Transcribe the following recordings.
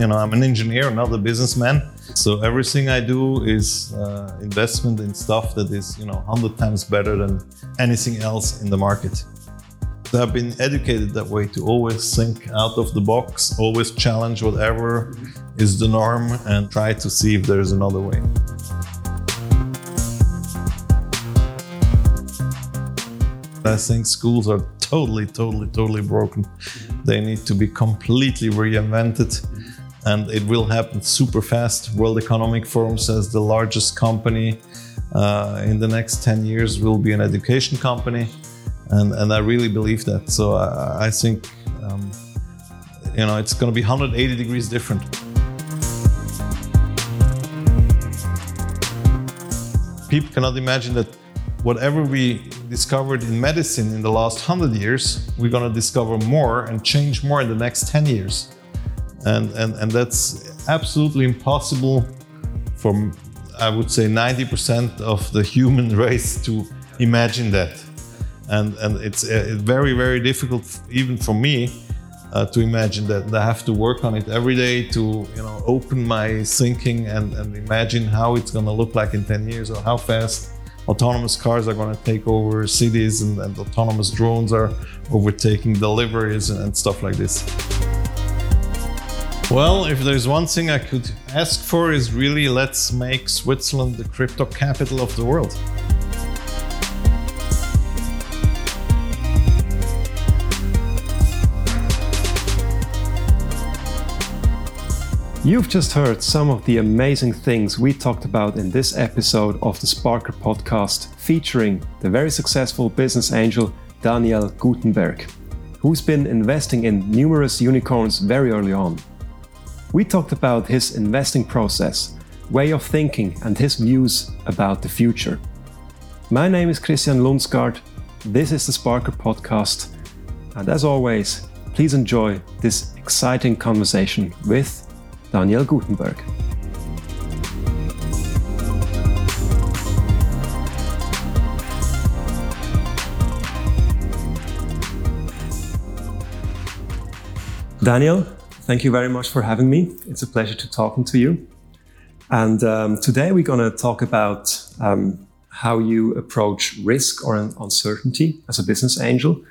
You know, I'm an engineer, not a businessman. So everything I do is uh, investment in stuff that is, you know, 100 times better than anything else in the market. So I've been educated that way to always think out of the box, always challenge whatever is the norm and try to see if there's another way. I think schools are totally, totally, totally broken. They need to be completely reinvented and it will happen super fast. World Economic Forum says the largest company uh, in the next 10 years will be an education company. And, and I really believe that. So I, I think, um, you know, it's going to be 180 degrees different. People cannot imagine that whatever we discovered in medicine in the last 100 years, we're going to discover more and change more in the next 10 years and and and that's absolutely impossible for I would say 90% of the human race to imagine that, and and it's uh, very very difficult even for me uh, to imagine that. I have to work on it every day to you know open my thinking and, and imagine how it's going to look like in 10 years or how fast autonomous cars are going to take over cities and, and autonomous drones are overtaking deliveries and, and stuff like this. Well, if there's one thing I could ask for is really let's make Switzerland the crypto capital of the world. You've just heard some of the amazing things we talked about in this episode of the Sparker podcast featuring the very successful business angel Daniel Gutenberg, who's been investing in numerous unicorns very early on. We talked about his investing process, way of thinking, and his views about the future. My name is Christian Lundsgaard. This is the Sparker Podcast. And as always, please enjoy this exciting conversation with Daniel Gutenberg. Daniel, Thank you very much for having me. It's a pleasure to talking to you. And um, today we're going to talk about um, how you approach risk or uncertainty as a business angel,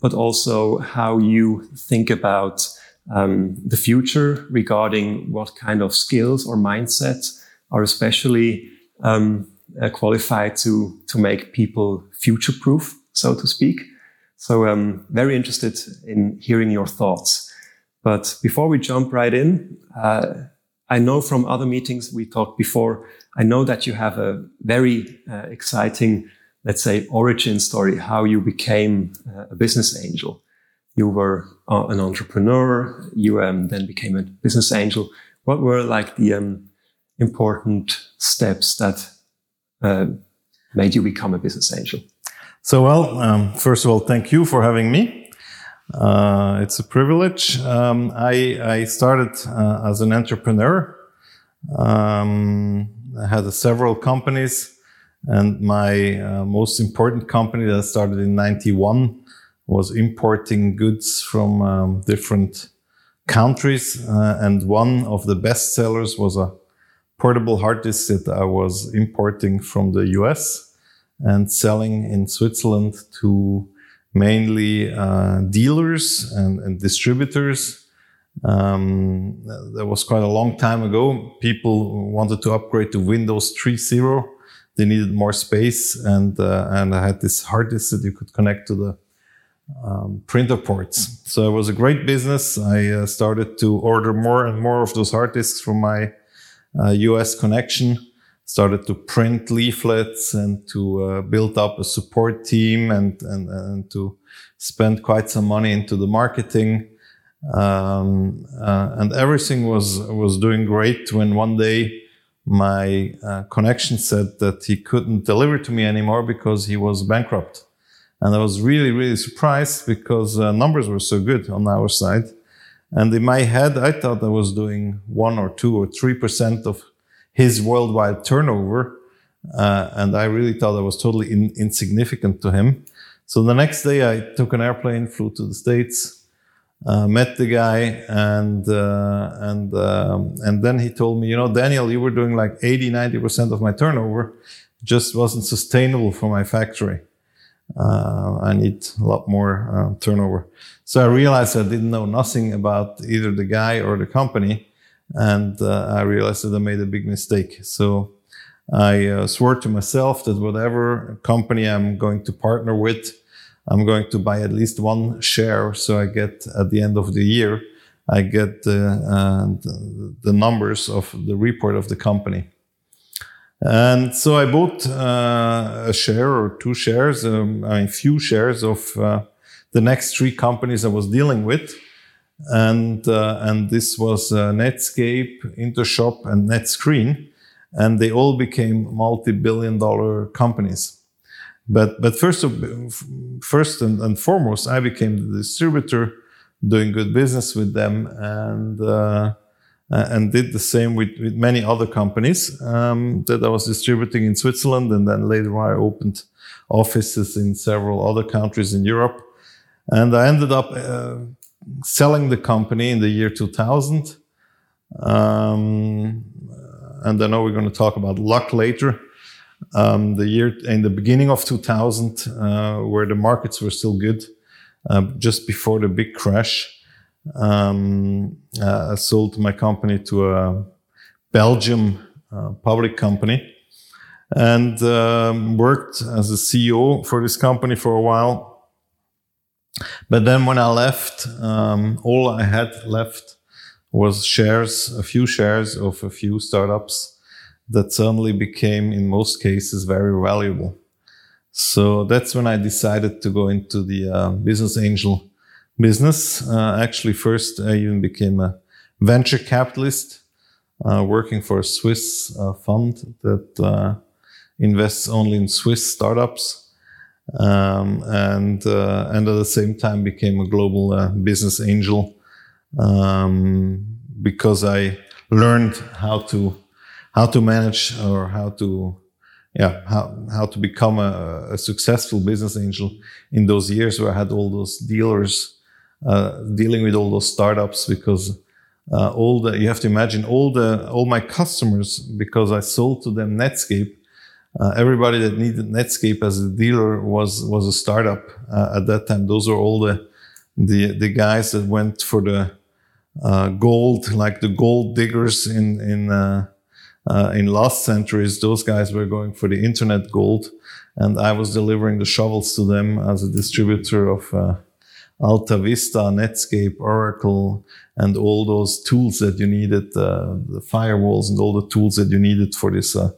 but also how you think about um, the future regarding what kind of skills or mindsets are especially um, uh, qualified to to make people future proof, so to speak. So I'm um, very interested in hearing your thoughts. But before we jump right in, uh, I know from other meetings we talked before, I know that you have a very uh, exciting, let's say, origin story, how you became uh, a business angel. You were uh, an entrepreneur, you um, then became a business angel. What were like the um, important steps that uh, made you become a business angel? So, well, um, first of all, thank you for having me. Uh, it's a privilege. Um, I, I, started uh, as an entrepreneur. Um, I had several companies, and my uh, most important company that started in '91 was importing goods from um, different countries. Uh, and one of the best sellers was a portable hard disk that I was importing from the US and selling in Switzerland to mainly uh, dealers and, and distributors. Um, that was quite a long time ago. People wanted to upgrade to Windows 3.0. They needed more space, and uh, and I had this hard disk that you could connect to the um, printer ports. So it was a great business. I uh, started to order more and more of those hard disks from my US uh, connection started to print leaflets and to uh, build up a support team and, and, and to spend quite some money into the marketing. Um, uh, and everything was, was doing great when one day my uh, connection said that he couldn't deliver to me anymore because he was bankrupt. And I was really, really surprised because uh, numbers were so good on our side. And in my head, I thought I was doing one or two or three percent of his worldwide turnover. Uh, and I really thought I was totally in, insignificant to him. So the next day I took an airplane, flew to the States, uh, met the guy, and uh, and um, and then he told me, you know, Daniel, you were doing like 80, 90 percent of my turnover, just wasn't sustainable for my factory. Uh, I need a lot more uh, turnover. So I realized I didn't know nothing about either the guy or the company, and uh, I realized that I made a big mistake. So I uh, swore to myself that whatever company I'm going to partner with, I'm going to buy at least one share. So I get at the end of the year, I get uh, the, the numbers of the report of the company. And so I bought uh, a share or two shares, um, I mean, few shares of uh, the next three companies I was dealing with. And, uh, and this was uh, Netscape, Intershop, and NetScreen. And they all became multi billion dollar companies. But, but first, of, first and, and foremost, I became the distributor doing good business with them. And uh, uh, and did the same with, with many other companies um, that I was distributing in Switzerland. And then later I opened offices in several other countries in Europe. And I ended up uh, selling the company in the year 2000. Um, and I know we're going to talk about luck later. Um, the year in the beginning of 2000, uh, where the markets were still good, uh, just before the big crash um, uh, I sold my company to a Belgium uh, public company and um, worked as a CEO for this company for a while. But then when I left, um, all I had left was shares, a few shares of a few startups that suddenly became, in most cases, very valuable. So that's when I decided to go into the uh, business angel business. Uh, actually, first I even became a venture capitalist, uh, working for a Swiss uh, fund that uh, invests only in Swiss startups, um, and uh, and at the same time became a global uh, business angel um, because I learned how to how to manage or how to yeah how how to become a, a successful business angel in those years where I had all those dealers uh, dealing with all those startups because uh, all the you have to imagine all the all my customers because I sold to them Netscape. Uh, everybody that needed Netscape as a dealer was was a startup uh, at that time. Those are all the the the guys that went for the uh, gold, like the gold diggers in in uh, in last centuries. Those guys were going for the internet gold, and I was delivering the shovels to them as a distributor of Alta Vista, Netscape, Oracle, and all those tools that you needed, uh, the firewalls and all the tools that you needed for this uh,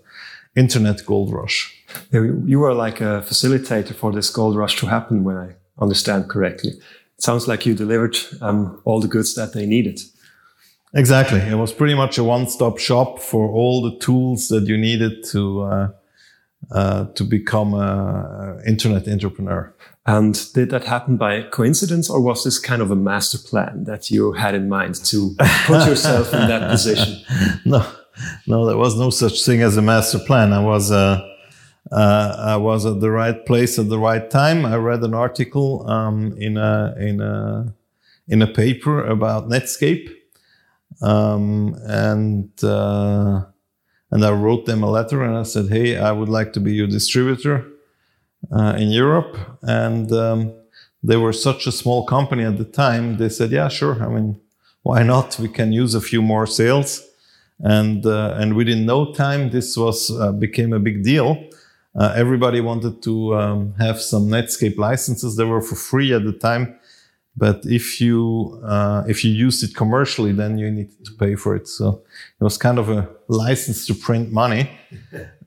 internet gold rush. You were like a facilitator for this gold rush to happen, when I understand correctly. It sounds like you delivered um, all the goods that they needed. Exactly. It was pretty much a one-stop shop for all the tools that you needed to uh, uh to become an internet entrepreneur. And did that happen by coincidence or was this kind of a master plan that you had in mind to put yourself in that position? No, no, there was no such thing as a master plan. I was, uh, uh, I was at the right place at the right time. I read an article um, in a in a in a paper about Netscape, um, and uh, and I wrote them a letter and I said, "Hey, I would like to be your distributor." uh, in Europe, and um, they were such a small company at the time. They said, "Yeah, sure. I mean, why not? We can use a few more sales." And uh, and within no time, this was uh, became a big deal. Uh, everybody wanted to um, have some Netscape licenses. They were for free at the time, but if you uh, if you used it commercially, then you needed to pay for it. So it was kind of a license to print money.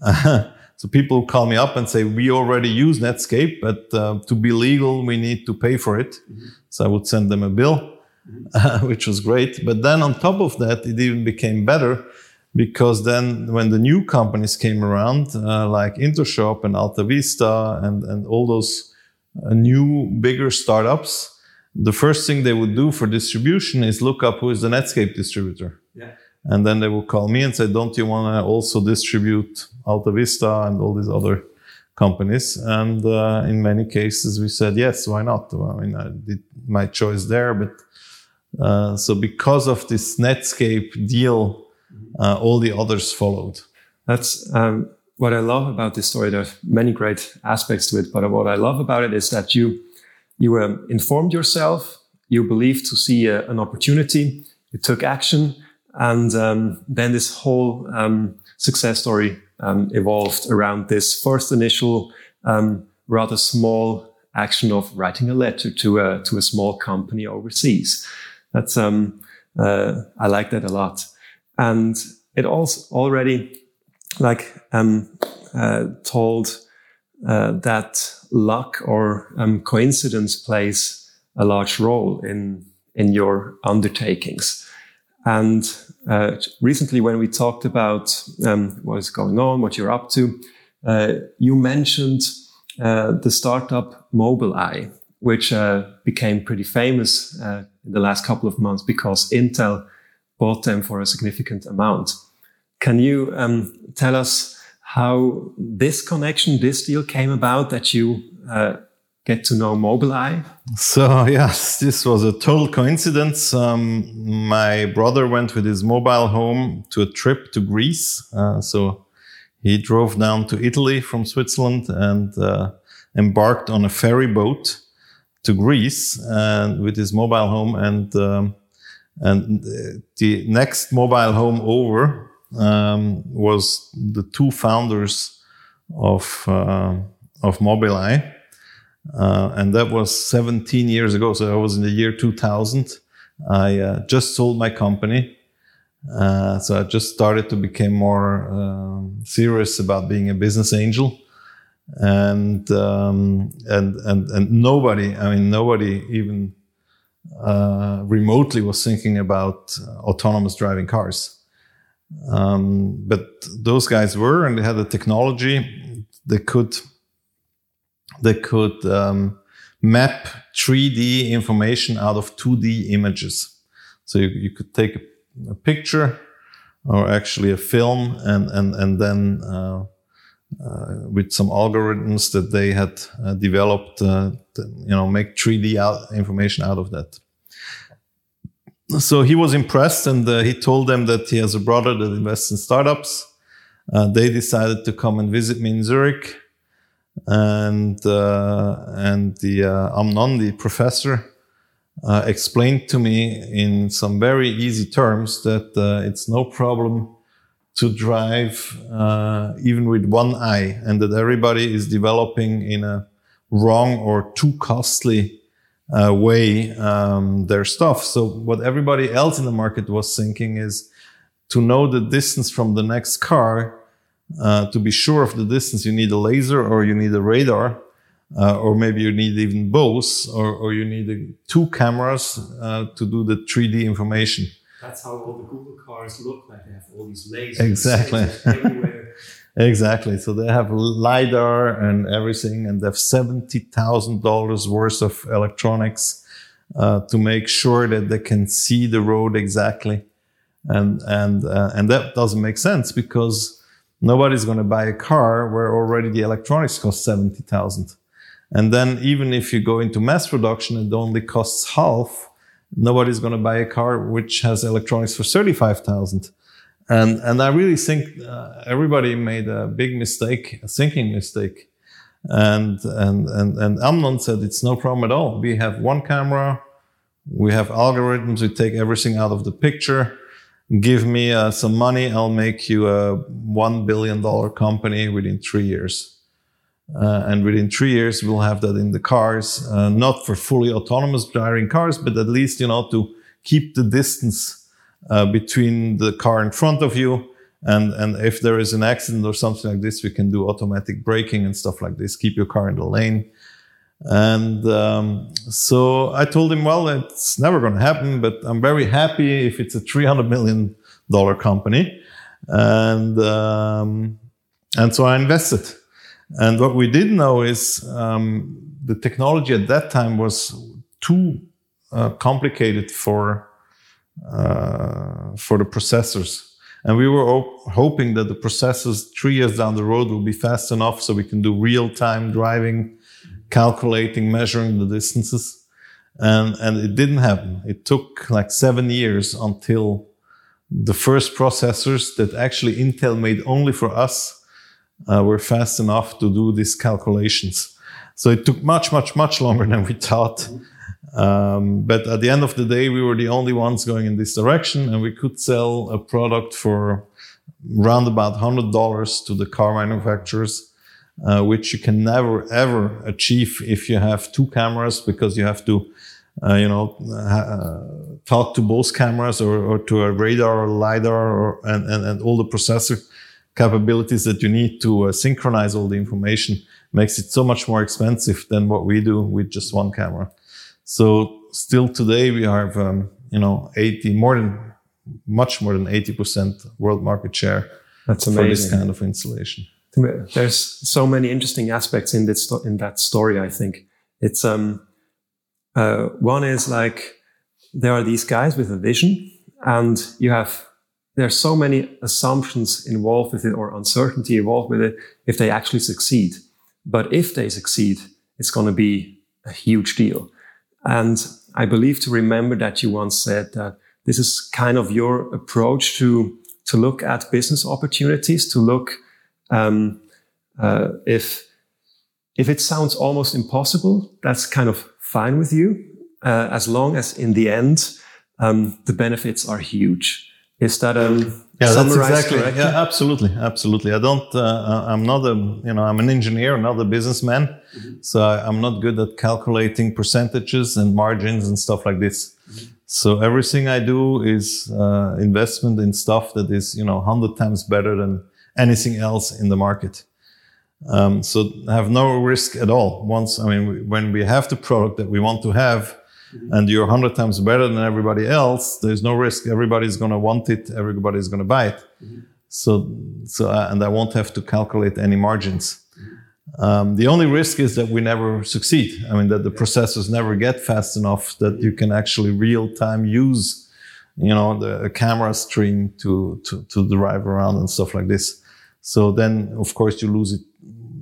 So people call me up and say, we already use Netscape, but uh, to be legal, we need to pay for it. Mm-hmm. So I would send them a bill, mm-hmm. which was great. But then on top of that, it even became better because then when the new companies came around, uh, like Intershop and Alta Vista and, and all those uh, new, bigger startups, the first thing they would do for distribution is look up who is the Netscape distributor. Yeah. And then they would call me and say, don't you want to also distribute Alta Vista and all these other companies? And uh, in many cases, we said, yes, why not? I mean, I did my choice there, but Uh, so because of this Netscape deal, uh, all the others followed. That's um, what I love about this story. There are many great aspects to it, but what I love about it is that you you um, informed yourself, you believed to see a, an opportunity, you took action, and um, then this whole um, success story um, evolved around this first initial um, rather small action of writing a letter to a to a small company overseas. That's um, uh, I like that a lot, and it also already like um, uh, told uh, that luck or um, coincidence plays a large role in in your undertakings. And uh, recently, when we talked about um, what is going on, what you're up to, uh, you mentioned uh, the startup Mobileye, which uh, became pretty famous uh, in the last couple of months because Intel bought them for a significant amount. Can you um, tell us how this connection, this deal came about that you uh, get to know Mobileye? So, yes, this was a total coincidence. Um, my brother went with his mobile home to a trip to Greece. Uh, so, he drove down to Italy from Switzerland and uh, embarked on a ferry boat to Greece and with his mobile home and um, and the next mobile home over um, was the two founders of uh, of Mobileye, uh, and that was 17 years ago. So I was in the year 2000. I uh, just sold my company, uh, so I just started to become more um, serious about being a business angel. And um, and and and nobody, I mean, nobody even uh, remotely was thinking about autonomous driving cars. Um, but those guys were, and they had the technology. They could they could um, map 3D information out of 2D images. So you, you could take a, a, picture or actually a film, and and and then uh, with some algorithms that they had uh, developed, uh, to, you know, make 3D out information out of that so he was impressed and uh, he told them that he has a brother that invests in startups. Uh, they decided to come and visit me in Zurich. And, uh, and the uh, Amnon, the professor, uh, explained to me in some very easy terms that uh, it's no problem to drive even with one eye and that everybody is developing in a wrong or too costly uh, way um, their stuff. So what everybody else in the market was thinking is to know the distance from the next car. Uh, to be sure of the distance, you need a laser or you need a radar, uh, or maybe you need even both, or, or you need two cameras uh, to do the 3D information. That's how all the Google cars look like. They have all these lasers exactly. everywhere. Exactly. So they have LiDAR and everything, and they have $70,000 worth of electronics uh, to make sure that they can see the road exactly. And, and, uh, and that doesn't make sense because nobody's going to buy a car where already the electronics cost 70,000. And then even if you go into mass production, it only costs half. Nobody's going to buy a car which has electronics for 35,000. And, and I really think uh, everybody made a big mistake, a thinking mistake. And, and, and, and Amnon said, it's no problem at all. We have one camera. We have algorithms. We take everything out of the picture. Give me uh, some money. I'll make you a $1 billion company within three years. Uh, and within three years, we'll have that in the cars, uh, not for fully autonomous driving cars, but at least, you know, to keep the distance uh, between the car in front of you. And and if there is an accident or something like this we can do automatic braking and stuff like this. Keep your car in the lane. And um, so i told him well it's never going to happen but i'm very happy if it's a 300 million dollar company. And um, and so i invested and what we did know is um, the technology at that time was too uh, complicated for uh, for the processors. And we were hoping that the processors three years down the road will be fast enough so we can do real time driving, calculating, measuring the distances. and and it didn't happen. It took like seven years until the first processors that actually Intel made only for us uh, were fast enough to do these calculations. So it took much, much, much longer than we thought. Um, but at the end of the day, we were the only ones going in this direction, and we could sell a product for round about hundred dollars to the car manufacturers, uh, which you can never ever achieve if you have two cameras because you have to, uh, you know, uh, talk to both cameras or, or, to a radar or lidar or and, and, and all the processor capabilities that you need to uh, synchronize all the information makes it so much more expensive than what we do with just one camera. So still today we have, um, you know, 80, more than, much more than 80% world market share That's for this kind of installation. There's so many interesting aspects in this, in that story. I think it's, um, uh, one is like, there are these guys with a vision and you have, there's so many assumptions involved with it or uncertainty involved with it if they actually succeed. But if they succeed, it's going to be a huge deal. And I believe to remember that you once said that this is kind of your approach to, to look at business opportunities, to look, um, uh, if, if it sounds almost impossible, that's kind of fine with you, uh, as long as in the end, um, the benefits are huge. Is that um, yeah, that's exactly. correctly? Yeah, absolutely, absolutely. I don't. Uh, I'm not a. You know, I'm an engineer, not a businessman. So I, I'm not good at calculating percentages and margins and stuff like this. So everything I do is uh, investment in stuff that is, you know, hundred times better than anything else in the market. Um, so have no risk at all. Once, I mean, we- when we have the product that we want to have, and you're hundred times better than everybody else, there's no risk. Everybody's going to want it. Everybody's going to buy it. So, so, uh, and I won't have to calculate any margins. Um, the only risk is that we never succeed. I mean, that the processors never get fast enough that you can actually real time use, you know, the camera stream to, to, to drive around and stuff like this. So then, of course, you lose it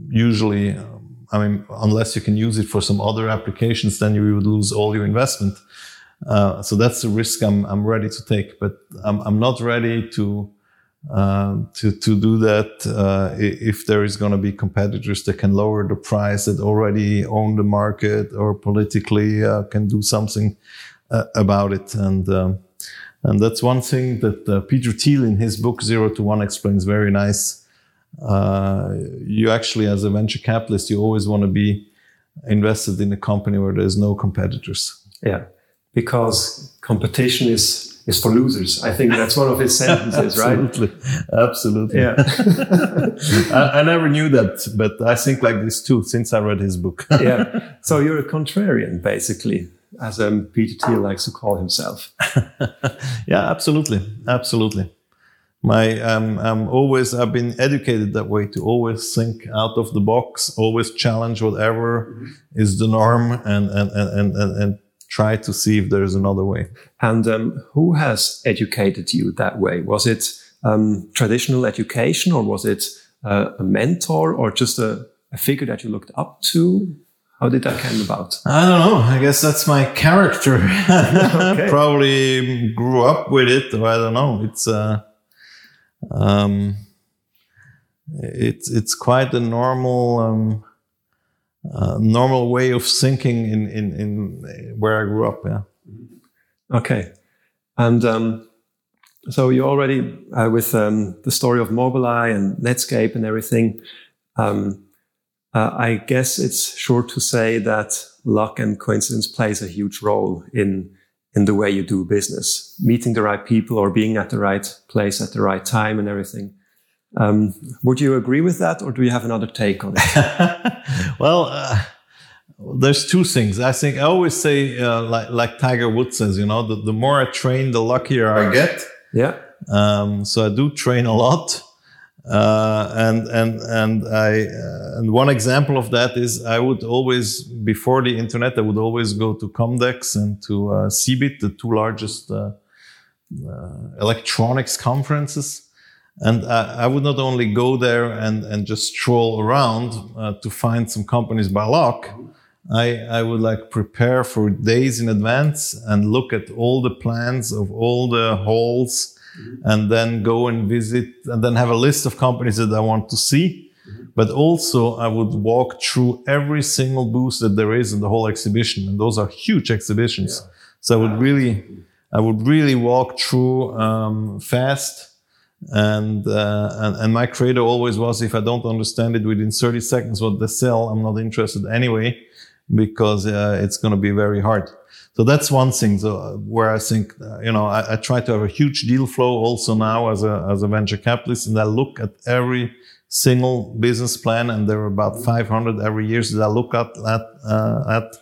usually. I mean, unless you can use it for some other applications, then you would lose all your investment. Uh, so that's the risk I'm, I'm ready to take, but I'm, I'm not ready to, uh, to, to do that uh, if there is going to be competitors that can lower the price that already own the market or politically uh, can do something uh, about it. And, um, and that's one thing that uh, Peter Thiel in his book Zero to One explains very nice. Uh, you actually, as a venture capitalist, you always want to be invested in a company where there's no competitors. Yeah, because competition is is for losers. I think that's one of his sentences, right? Absolutely, absolutely. Yeah, I, I never knew that, but I think like this too since I read his book. yeah. So you're a contrarian, basically, as um, Peter Thiel likes to call himself. yeah, absolutely, absolutely. My, um, I'm always, I've been educated that way to always think out of the box, always challenge whatever is the norm, and and and and, and try to see if there's another way. And um, who has educated you that way? Was it um, traditional education, or was it uh, a mentor, or just a, a figure that you looked up to? How did that come about? I don't know. I guess that's my character. Probably grew up with it. I don't know. It's uh, um, it's it's quite a normal um, uh, normal way of thinking in in in where I grew up. Yeah. Okay. And um, so you already, uh, with um, the story of Mobileye and Netscape and everything, um, uh, I guess it's sure to say that luck and coincidence plays a huge role in in the way you do business, meeting the right people or being at the right place at the right time and everything. Um, would you agree with that, or do you have another take on it? well, uh, there's two things. I think I always say, uh, like like Tiger Woods says, you know, the, the more I train, the luckier I get. yeah. Um, so I do train a lot, uh, and and and I uh, and one example of that is I would always before the internet I would always go to Comdex and to uh, CeBIT, the two largest uh, uh, electronics conferences. And I, I would not only go there and, and just stroll around uh, to find some companies by luck. I, I would like prepare for days in advance and look at all the plans of all the halls and then go and visit and then have a list of companies that I want to see. But also I would walk through every single booth that there is in the whole exhibition. And those are huge exhibitions. Yeah. So I would really, I would really walk through um, fast. And, uh, and, and my credo always was if I don't understand it within 30 seconds what they sell, I'm not interested anyway because uh, it's going to be very hard. So that's one thing. So uh, where I think, uh, you know, I, I, try to have a huge deal flow also now as a, as a venture capitalist and I look at every single business plan and there are about 500 every year that I look at, at, uh, at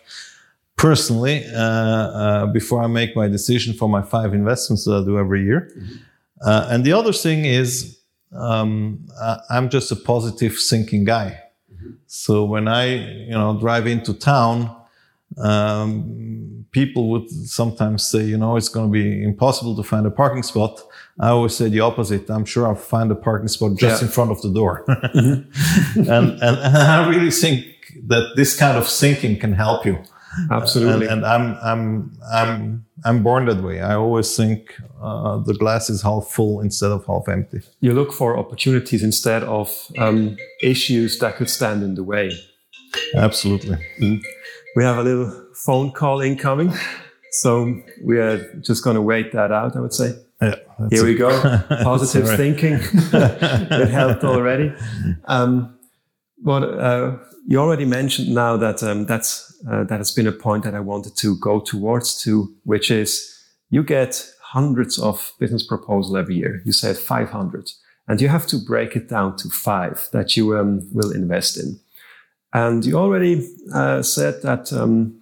personally, uh, uh, before I make my decision for my five investments that I do every year. Mm-hmm. and the other thing is, um, I'm just a positive thinking guy. So when I, you know, drive into town, um, people would sometimes say, you know, it's going to be impossible to find a parking spot. I always say the opposite. I'm sure I'll find a parking spot just yeah. in front of the door. mm-hmm. and, and, and I really think that this kind of thinking can help you. Absolutely. And, and, I'm I'm I'm I'm born that way. I always think uh, the glass is half full instead of half empty. You look for opportunities instead of um, issues that could stand in the way. Absolutely. Mm. We have a little phone call incoming, so we are just going to wait that out. I would say. Yeah, Here we go. Positive thinking. it helped already. Um, what uh, you already mentioned now that um, that's uh, that has been a point that I wanted to go towards to, which is you get hundreds of business proposals every year. You said 500 and you have to break it down to five that you um, will invest in. And you already uh, said that um,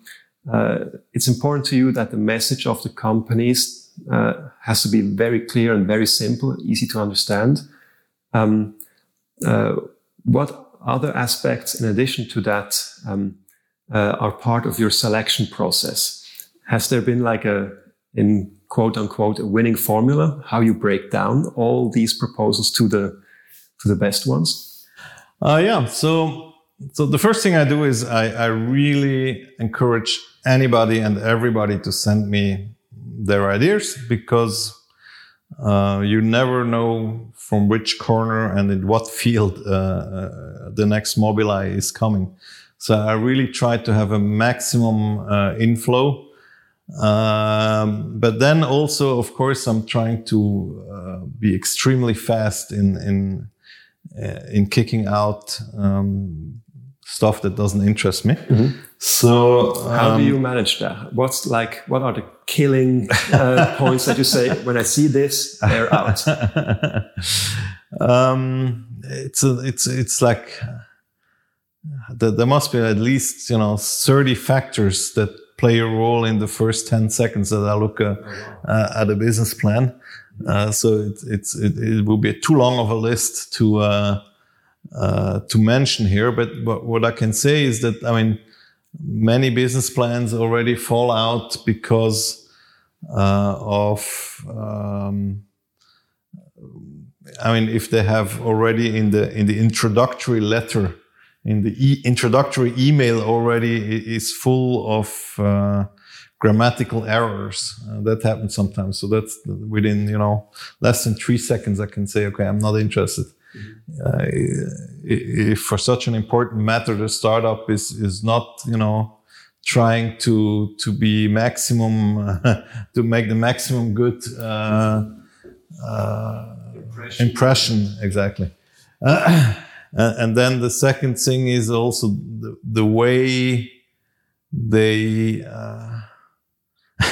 uh, it's important to you that the message of the companies uh, has to be very clear and very simple, easy to understand. Um, uh, what other aspects, in addition to that, um, uh, are part of your selection process. Has there been like a, in quote unquote, a winning formula, how you break down all these proposals to the, to the best ones? Uh, yeah. So, so the first thing I do is I, I really encourage anybody and everybody to send me their ideas because uh, you never know from which corner and in what field uh, uh, the next Mobileye is coming. So I really try to have a maximum uh, inflow. Um, but then also, of course, I'm trying to uh, be extremely fast in in uh, in kicking out um, stuff that doesn't interest me. Mm-hmm. So um, how do you um, manage that? What's like? What are the killing uh, points that you say when I see this, they're out? um, it's a, it's it's like there must be at least you know 30 factors that play a role in the first 10 seconds that I look uh, uh, at a business plan. Uh, so it, it's it, it, will be too long of a list to uh, uh, to mention here. But, but what I can say is that I mean many business plans already fall out because uh, of um, I mean if they have already in the in the introductory letter in the e introductory email already is full of uh, grammatical errors. Uh, that happens sometimes. So that's within you know less than three seconds, I can say, okay, I'm not interested. Uh, if for such an important matter, the startup is is not you know trying to to be maximum to make the maximum good uh, uh, impression. impression exactly. Uh, and then the second thing is also the, the way they, uh,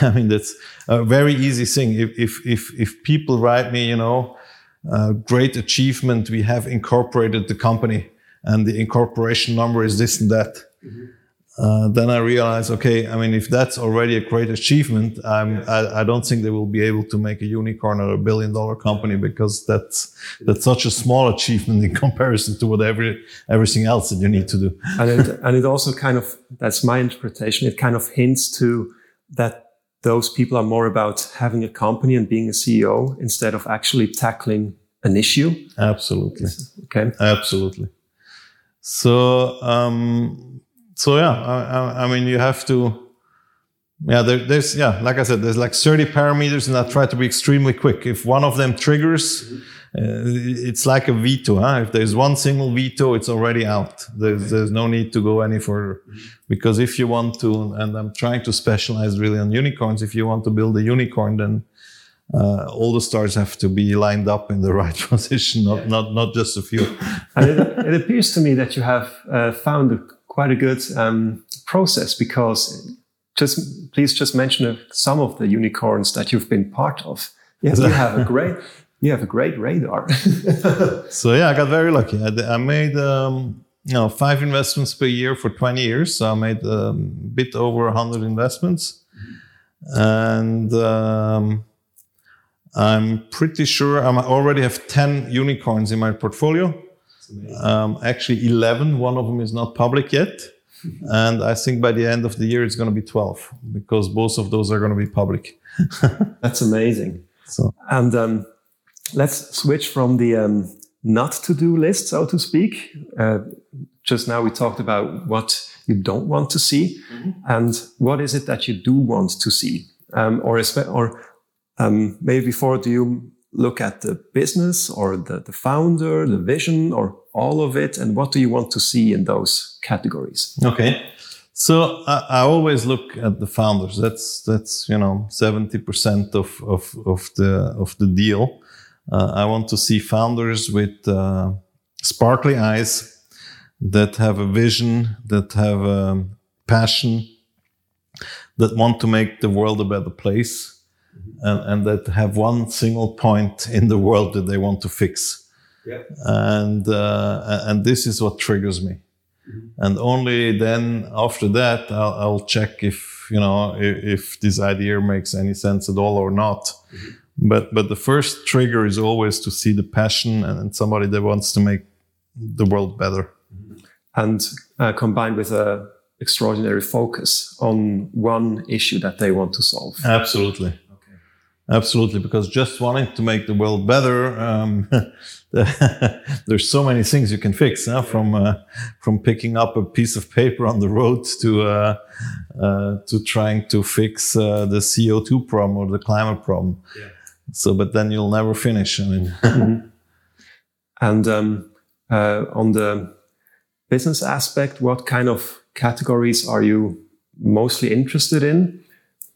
I mean, that's a very easy thing. If, if, if, if people write me, you know, uh, great achievement, we have incorporated the company and the incorporation number is this and that. Mm-hmm uh, then I realized, okay, I mean, if that's already a great achievement, I, I, don't think they will be able to make a unicorn or a billion dollar company because that's that's such a small achievement in comparison to whatever everything else that you need to do. and it, and it also kind of that's my interpretation. It kind of hints to that those people are more about having a company and being a CEO instead of actually tackling an issue. Absolutely. Okay. Absolutely. So. Um, so yeah, I, I, mean, you have to. Yeah, there, there's yeah, like I said, there's like 30 parameters, and I try to be extremely quick. If one of them triggers, uh, it's like a veto. Huh? If there's one single veto, it's already out. There's, there's no need to go any further, because if you want to, and I'm trying to specialize really on unicorns. If you want to build a unicorn, then uh, all the stars have to be lined up in the right position, not yeah. not not just a few. and it, it, appears to me that you have uh, found a, quite a good um, process because just please just mention some of the unicorns that you've been part of. Yes, you have a great you have a great radar. so yeah, I got very lucky. I, I made um, you know five investments per year for 20 years. So I made um, a bit over 100 investments, and um, I'm pretty sure I already have 10 unicorns in my portfolio. Um, actually, 11. One of them is not public yet. and I think by the end of the year, it's going to be 12 because both of those are going to be public. That's amazing. So, and um, let's switch from the um, not to do list, so to speak. Uh, just now we talked about what you don't want to see, mm-hmm. and what is it that you do want to see, um, or, or um, maybe before, do you look at the business or the, the founder, the vision, or all of it? And what do you want to see in those categories? Okay. So I, I always look at the founders. That's that's you know seventy percent of, of of the of the deal. Uh, I want to see founders with uh, sparkly eyes that have a vision, that have a passion, that want to make the world a better place and, and that have one single point in the world that they want to fix. Yeah. And uh, and this is what triggers me. Mm-hmm. And only then, after that, I'll, I'll, check if you know if, if, this idea makes any sense at all or not. Mm-hmm. But but the first trigger is always to see the passion and somebody that wants to make the world better. And uh, combined with a extraordinary focus on one issue that they want to solve. Absolutely. Okay. Absolutely, because just wanting to make the world better, um, there's so many things you can fix, huh? from uh, from picking up a piece of paper on the road to uh, uh, to trying to fix uh, the CO2 problem or the climate problem. Yeah. So, but then you'll never finish. I mean, mm-hmm. and um, uh, on the business aspect, what kind of categories are you mostly interested in?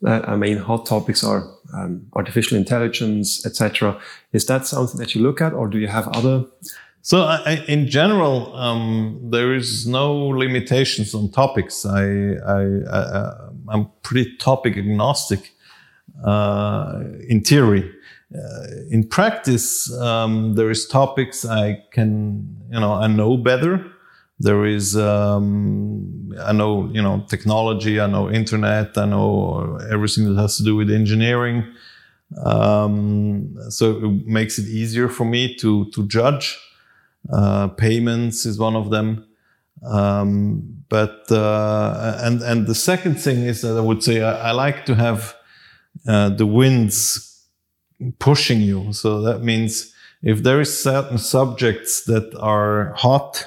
Uh, I mean, hot topics are um, artificial intelligence, etc. Is that something that you look at, or do you have other? So, I, in general, um, there is no limitations on topics. I, I, am pretty topic agnostic uh, in theory. Uh, in practice, um, there is topics I can, you know, I know better there is um, i know you know technology i know internet i know everything that has to do with engineering. Um, so it makes it easier for me to to judge. Uh, payments is one of them. Um, but uh, and and the second thing is that i would say i, I like to have uh, the winds pushing you. So that means if there is certain subjects that are hot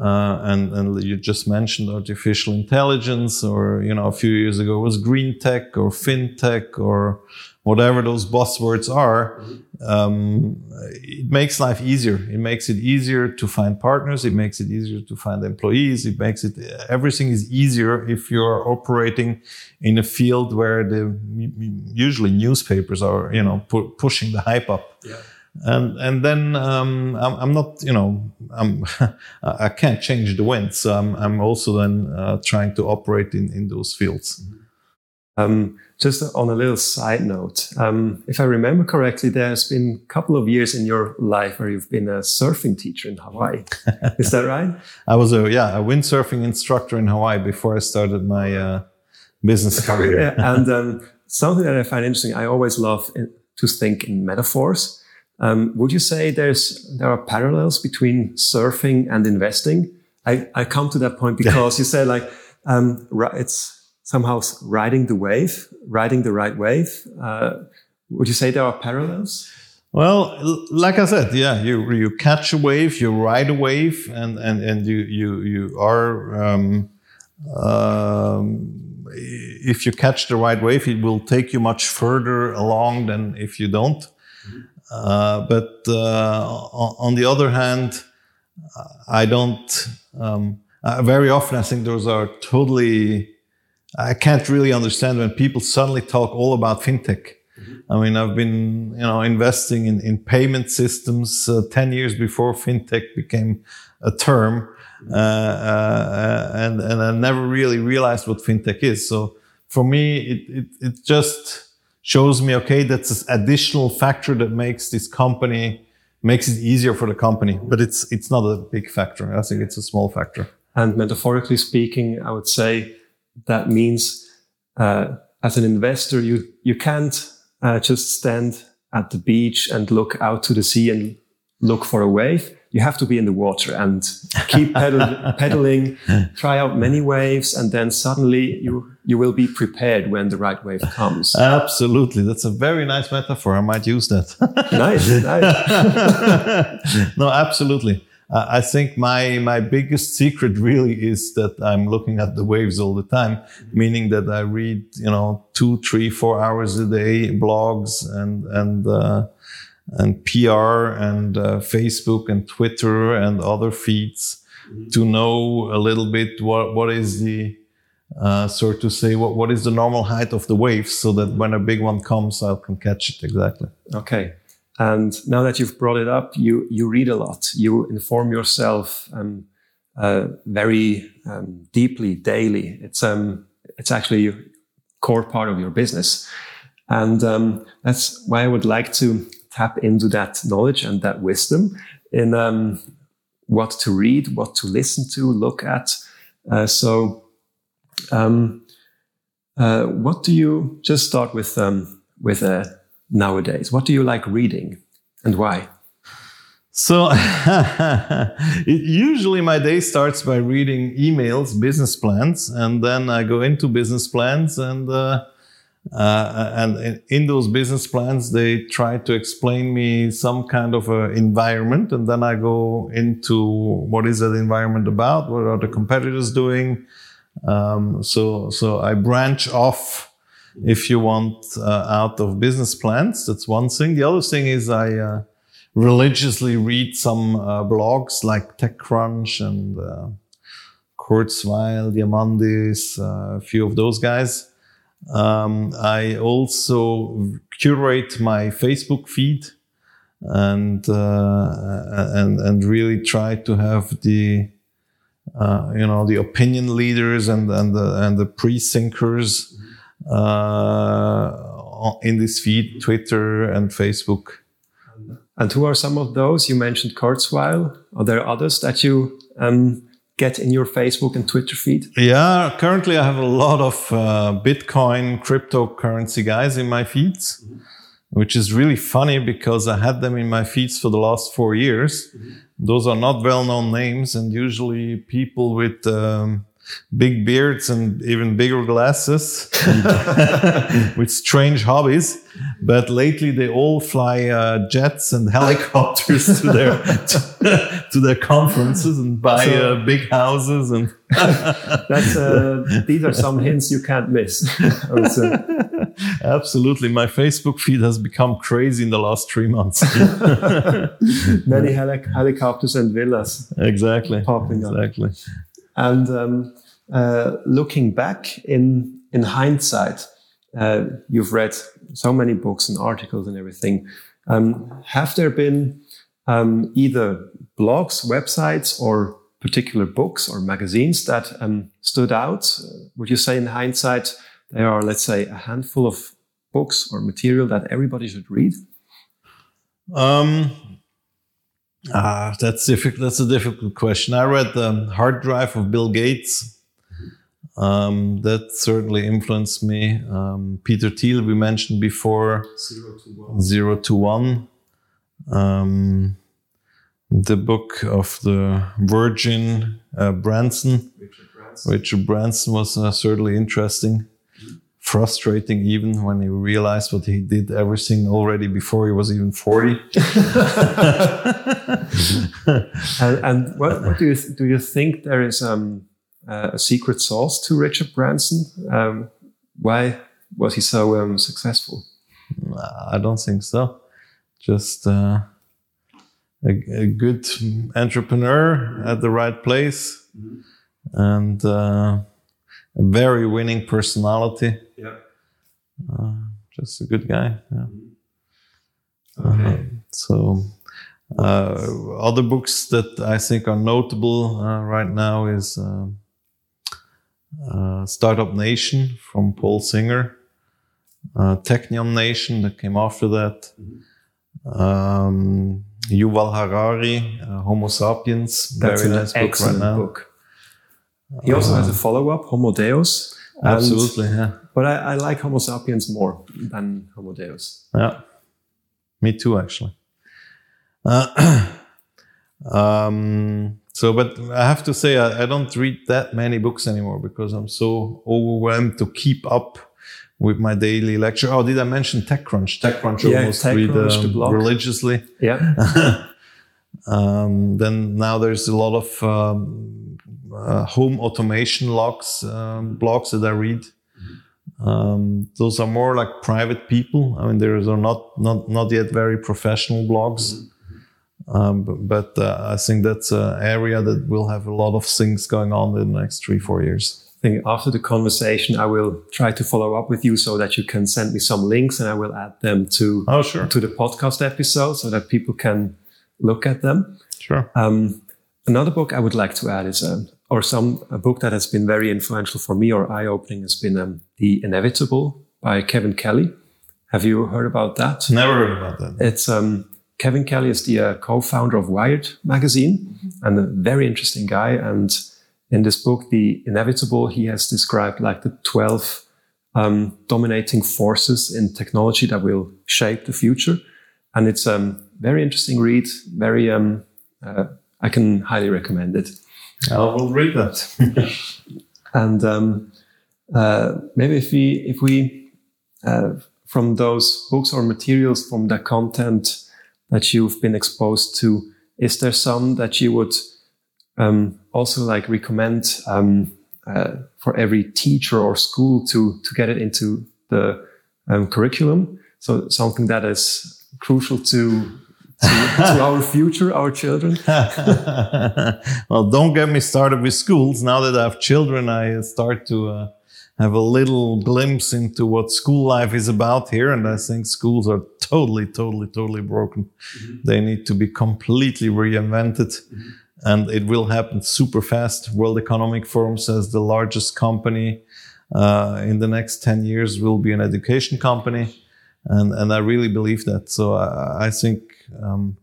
uh, and and you just mentioned artificial intelligence, or you know, a few years ago was green tech or fintech or whatever those buzzwords are. Um, it makes life easier. It makes it easier to find partners. It makes it easier to find employees. It makes it everything is easier if you're operating in a field where the usually newspapers are you know pu- pushing the hype up. Yeah and and then um, I'm, I'm, not you know I'm I can't change the wind. So I'm, I'm also then uh, trying to operate in, in those fields. Um, just on a little side note um, if I remember correctly there's been a couple of years in your life where you've been a surfing teacher in Hawaii. Is that right? I was a yeah a windsurfing instructor in Hawaii before I started my uh, business career. Yeah, and um, something that I find interesting I always love to think in metaphors um, would you say there's there are parallels between surfing and investing? I, I come to that point because you said like um, it's somehow riding the wave, riding the right wave. Uh, would you say there are parallels? Well, like I said, yeah, you you catch a wave, you ride a wave, and and and you you you are um, um, if you catch the right wave, it will take you much further along than if you don't. Uh, but uh, on the other hand, I don't. Um, uh, very often, I think those are totally. I can't really understand when people suddenly talk all about fintech. I mean, I've been, you know, investing in, in payment systems uh, 10 years before fintech became a term. Uh, uh, and, and I never really realized what fintech is. So for me, it, it, it just shows me, okay, that's an additional factor that makes this company, makes it easier for the company, but it's, it's not a big factor. I think it's a small factor. And metaphorically speaking, I would say that means, uh, as an investor, you, you can't uh, just stand at the beach and look out to the sea and look for a wave. You have to be in the water and keep pedal, pedaling, try out many waves, and then suddenly you you will be prepared when the right wave comes. Absolutely, that's a very nice metaphor. I might use that. nice, nice. no, absolutely. Uh, I think my my biggest secret really is that I'm looking at the waves all the time, meaning that I read you know two, three, four hours a day blogs and and uh, and PR and uh, Facebook and Twitter and other feeds mm-hmm. to know a little bit what what is the uh, so to say what, what is the normal height of the waves so that when a big one comes I can catch it exactly. Okay. And now that you've brought it up, you, you read a lot, you inform yourself um, uh, very um, deeply daily. It's, um, it's actually a core part of your business. And um, that's why I would like to tap into that knowledge and that wisdom in um, what to read, what to listen to, look at. Uh, so, um, uh, what do you just start with with a nowadays? What do you like reading and why? So, usually my day starts by reading emails, business plans, and then I go into business plans and uh, uh, and in those business plans, they try to explain me some kind of a environment, and then I go into what is that environment about? What are the competitors doing? Um, so, so I branch off if you want uh, out of business plans. That's one thing. The other thing is I uh, religiously read some uh, blogs like TechCrunch and uh, Kurzweil, Diamandis, uh, a few of those guys. Um, I also curate my Facebook feed and uh, and and really try to have the uh, you know the opinion leaders and and the and the pre-thinkers uh, in this feed, Twitter and Facebook. And who are some of those? You mentioned Kurzweil. Are there others that you um, get in your Facebook and Twitter feed? Yeah, currently I have a lot of uh, Bitcoin cryptocurrency guys in my feeds, mm-hmm. which is really funny because I had them in my feeds for the last four years. Mm-hmm. Those are not well known names, and usually people with um, big beards and even bigger glasses with strange hobbies. But lately they all fly uh, jets and helicopters to their to, to, their conferences and buy so, uh, big houses and that's uh, these are some hints you can't miss. Absolutely, my Facebook feed has become crazy in the last three months. Many helic helicopters and villas. Exactly. Popping exactly. Up. And um, uh, looking back in in hindsight, uh, you've read so many books and articles and everything. Um, have there been um, either blogs, websites, or particular books or magazines that um, stood out? Would you say, in hindsight, there are, let's say, a handful of books or material that everybody should read? Um, ah, that's difficult. That's a difficult question. I read the Hard Drive of Bill Gates um, that certainly influenced me. Um, Peter Thiel, we mentioned before, Zero to One. Zero to one. Um, the book of the Virgin uh, Branson. Richard Branson. Richard Branson was uh, certainly interesting. Frustrating even when he realized what he did everything already before he was even 40. and, and what, what, do you do you think there is um, uh, a secret sauce to Richard Branson? Um, why was he so um, successful? I don't think so. Just uh, a, a, good entrepreneur at the right place mm-hmm. and uh, a very winning personality. Uh, just a good guy. Yeah. Mm-hmm. Okay. Uh, so, uh, other books that I think are notable uh, right now is Startup Nation from Saul Singer uh, Technion Nation that came after that. Mm-hmm. Um, Yuval Harari, uh, Homo Sapiens, That's very nice book right now. Book. He also uh, has a follow-up, Homo Deus. Absolutely, yeah. But I, I, like Homo Sapiens more than Homo Deus. Yeah, me too, actually. Uh, um, so, but I have to say, I, I, don't read that many books anymore because I'm so overwhelmed to keep up with my daily lecture. Oh, did I mention TechCrunch? TechCrunch yeah, almost TechCrunch, read um, religiously. Yeah. um, then now there's a lot of um, uh, home automation logs um, blogs that I read. Um, those are more like private people. I mean, there are not not not yet very professional blogs. Um, but, but uh, I think that's an area that will have a lot of things going on in the next three, four years I think after the conversation, I will try to follow up with you so that you can send me some links and I will add them to, oh, sure. to the podcast episode so that people can look at them. Sure. Um, another book I would like to add is, um, or some, a book that has been very influential for me or eye opening has been um, The Inevitable by Kevin Kelly. Have you heard about that? Never heard about that. It's, um, Kevin Kelly is the uh, co-founder of Wired magazine mm-hmm. and a very interesting guy. And in this book, The Inevitable, he has described like the 12 um, dominating forces in technology that will shape the future. And it's a um, very interesting read. Very, um, uh, I can highly recommend it. I will read that. and um, uh, maybe if we, if we, uh, from those books or materials, from the content that you've been exposed to, is there some that you would um, also like recommend um, uh, for every teacher or school to to get it into the um, curriculum. So something that is crucial to to, to, our future, our children? well, don't get me started with schools. Now that I have children, I start to uh, have a little glimpse into what school life is about here. And I think schools are totally, totally, totally broken. Mm-hmm. They need to be completely reinvented. Mm-hmm and it will happen super fast. World Economic Forum says the largest company uh, in the next 10 years will be an education company. And, and I really believe that. So I, I think, um,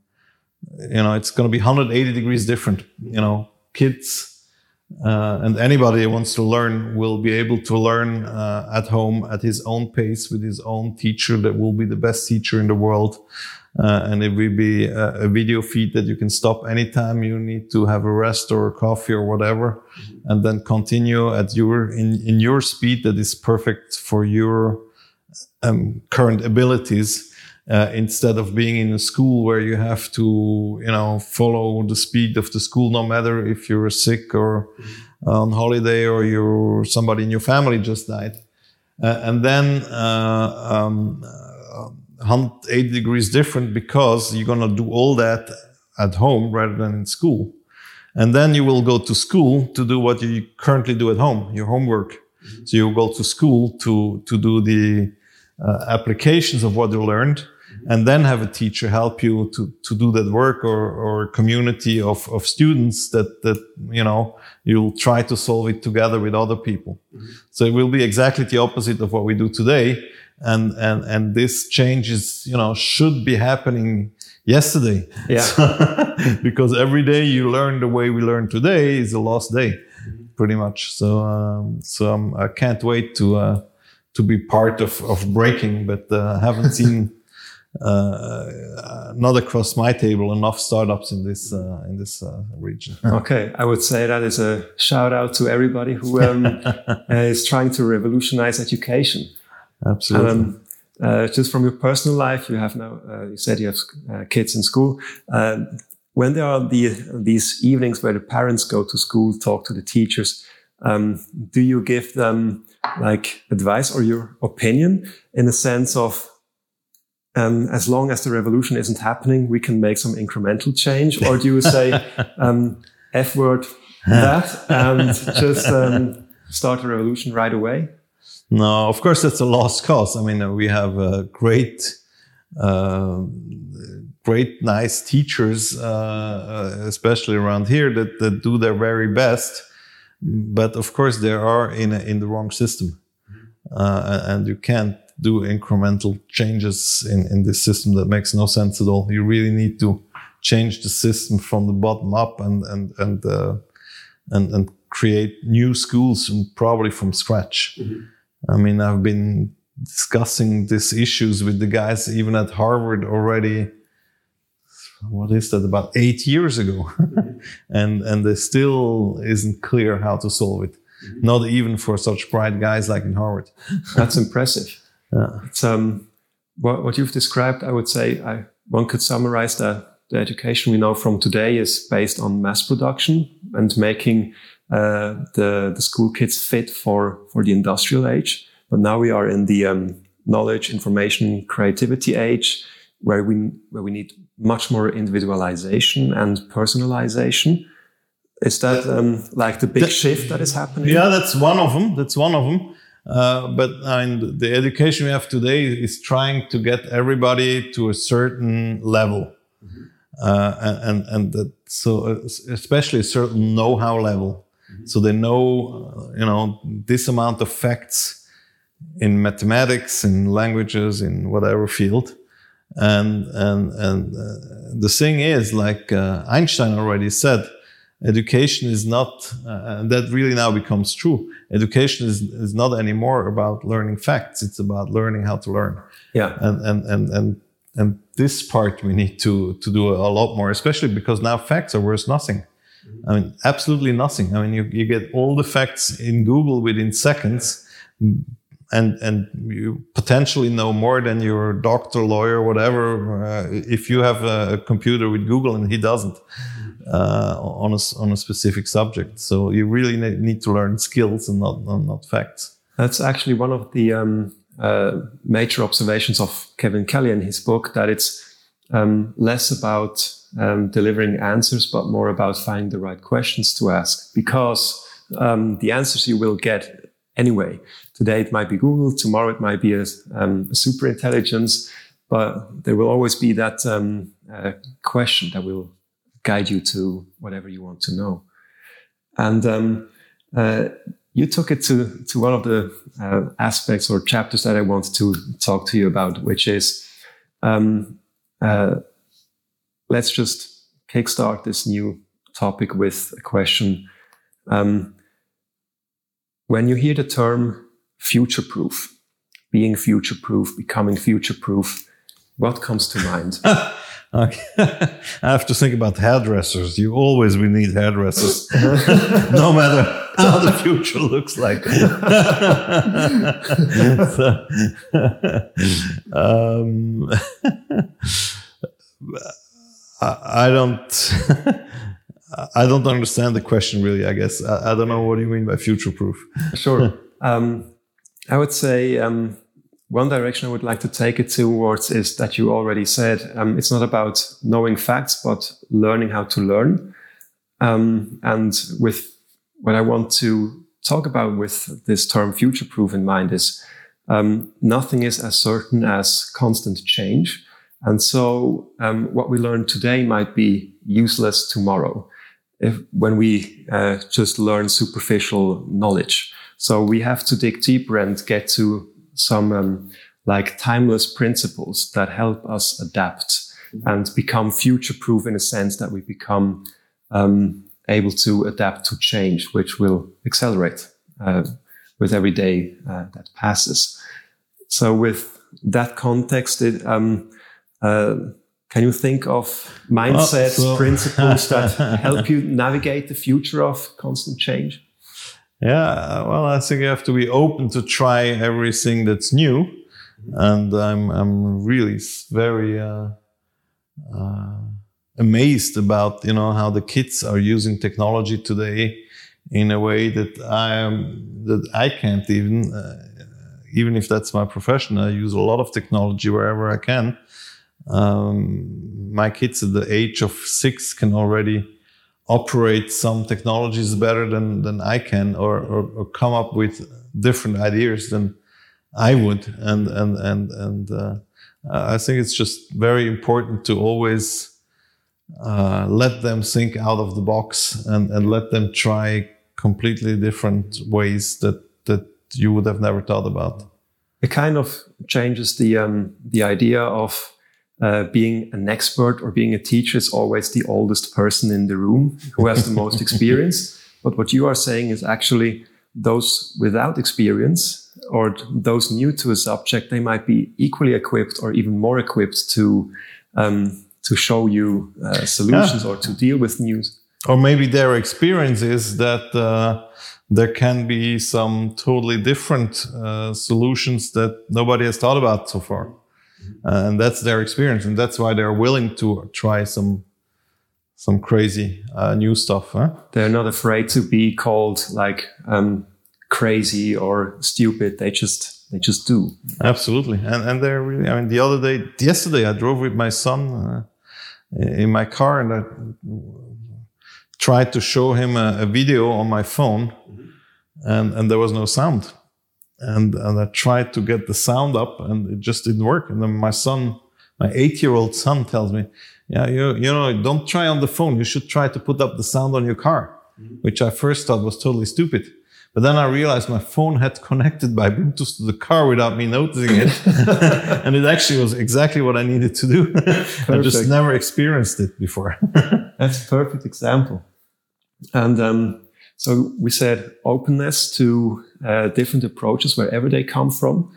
you know, it's going to be 180 degrees different. You know, kids uh, and anybody who wants to learn will be able to learn uh, at home at his own pace with his own teacher that will be the best teacher in the world uh, and it will be a, a, video feed that you can stop anytime you need to have a rest or a coffee or whatever, and then continue at your in in your speed that is perfect for your um, current abilities. Uh, instead of being in a school where you have to, you know, follow the speed of the school, no matter if you're sick or on holiday or you're somebody in your family just died. Uh, and then uh, um, 180 degrees different because you're going to do all that at home rather than in school. And then you will go to school to do what you currently do at home, your homework. So you go to school to, to do the uh, applications of what you learned mm-hmm. and then have a teacher help you to, to do that work or, or community of, of students that, that, you know, you'll try to solve it together with other people. Mm-hmm. So it will be exactly the opposite of what we do today and and and this change is you know should be happening yesterday yeah because every day you learn the way we learn today is a lost day pretty much so um, so I'm, i can not wait to uh, to be part of of breaking but uh, haven't seen uh, not across my table enough startups in this uh, in this uh, region. okay, I would say that is a shout out to everybody who um, is trying to revolutionize education. Absolutely. Um, uh, just from your personal life, you have now, uh, you said you have uh, kids in school. when there are the, these evenings where the parents go to school, talk to the teachers, um, do you give them like advice or your opinion in the sense of um, as long as the revolution isn't happening, we can make some incremental change? Or do you say, um, F word that and just um, start a revolution right away? No, of course, that's a lost cause. I mean, we have a great, uh, great, nice teachers, uh, uh, especially around here, that, that do their very best. But of course, they are in, a, in the wrong system. Uh, and you can't do incremental changes in, in this system that makes no sense at all. You really need to change the system from the bottom up and and and uh, and, and create new schools and probably from scratch. Mm-hmm. I mean, I've been discussing these issues with the guys even at Harvard already. What is that? About eight years ago, mm-hmm. and and there still isn't clear how to solve it. Mm-hmm. Not even for such bright guys like in Harvard. That's impressive. Yeah. It's, um, what, what you've described, I would say, I, one could summarize that the education we know from today is based on mass production and making uh, the, the school kids fit for, for the industrial age. But now we are in the um, knowledge, information, creativity age where we, where we need much more individualization and personalization. Is that um, like the big that, shift that is happening? Yeah, that's one of them. That's one of them. Uh, but I mean, the education we have today is trying to get everybody to a certain level, mm-hmm. uh, and and that, so uh, especially a certain know-how level, mm-hmm. so they know uh, you know this amount of facts in mathematics, in languages, in whatever field, and and and uh, the thing is, like Einstein already said education is not, uh, and that really now becomes true. Education is, is not anymore about learning facts. It's about learning how to learn. Yeah. And, and, and, and, and this part we need to, to do a lot more, especially because now facts are worth nothing. I mean, absolutely nothing. I mean, you, you get all the facts in Google within seconds and and you potentially know more than your doctor, lawyer, whatever. Uh, if you have a, computer with Google and he doesn't uh, on a on a specific subject, so you really need to learn skills and not not facts. That's actually one of the um, uh, major observations of Kevin Kelly in his book that it's um, less about um, delivering answers, but more about finding the right questions to ask because um, the answers you will get anyway. Today it might be Google, tomorrow it might be a, um, a super intelligence, but there will always be that um, uh, question that will guide you to whatever you want to know. And um, uh, you took it to, to one of the uh, aspects or chapters that I wanted to talk to you about, which is um, uh, let's just kickstart this new topic with a question. Um, when you hear the term future proof, being future proof, becoming future proof, what comes to mind? okay. I have to think about hairdressers. You always will need hairdressers, no matter how the future looks like. so, um, I, I don't. I don't understand the question really. I guess I, I don't know what you mean by future proof. Sure. um, I would say um, one direction I would like to take it towards is that you already said um, it's not about knowing facts, but learning how to learn. Um, and with what I want to talk about with this term future proof in mind is um, nothing is as certain as constant change. And so um, what we learn today might be useless tomorrow if, when we uh, just learn superficial knowledge. So we have to dig deeper and get to some um, like timeless principles that help us adapt mm-hmm. and become future proof in a sense that we become um, able to adapt to change, which will accelerate uh, with every day uh, that passes. So with that context, it, um, uh, can you think of mindsets, so principles that help you navigate the future of constant change? Yeah, well, I think you have to be open to try everything that's new, and I'm I'm really very uh, uh, amazed about you know how the kids are using technology today in a way that I am that I can't even. Uh, even if that's my profession, I use a lot of technology wherever I can. Um, my kids at the age of six can already operate some technologies better than, than I can, or, or, or come up with different ideas than I would. And and and and uh, I think it's just very important to always uh, let them think out of the box and, and let them try completely different ways that that you would have never thought about. It kind of changes the um, the idea of uh, being an expert or being a teacher is always the oldest person in the room who has the most experience. But what you are saying is actually those without experience or those new to a subject, they might be equally equipped or even more equipped to um, to show you uh, solutions yeah. or to deal with news. Or maybe their experience is that uh, there can be some totally different uh, solutions that nobody has thought about so far. Uh, and that's their experience. And that's why they're willing to try some some crazy uh, new stuff. Huh? They're not afraid to be called like um, crazy or stupid. They just they just do. Absolutely, and and they're really. I mean, the other day, yesterday, I drove with my son uh, in my car, and I tried to show him a, a video on my phone, and and there was no sound, and and I tried to get the sound up, and it just didn't work. And then my son, my eight-year-old son, tells me, "Yeah, you you know, don't try on the phone. You should try to put up the sound on your car," mm-hmm. which I first thought was totally stupid. But then I realized my phone had connected by Bluetooth to the car without me noticing it. and it actually was exactly what I needed to do. I just never experienced it before. That's a perfect example. And um, so we said openness to uh, different approaches wherever they come from.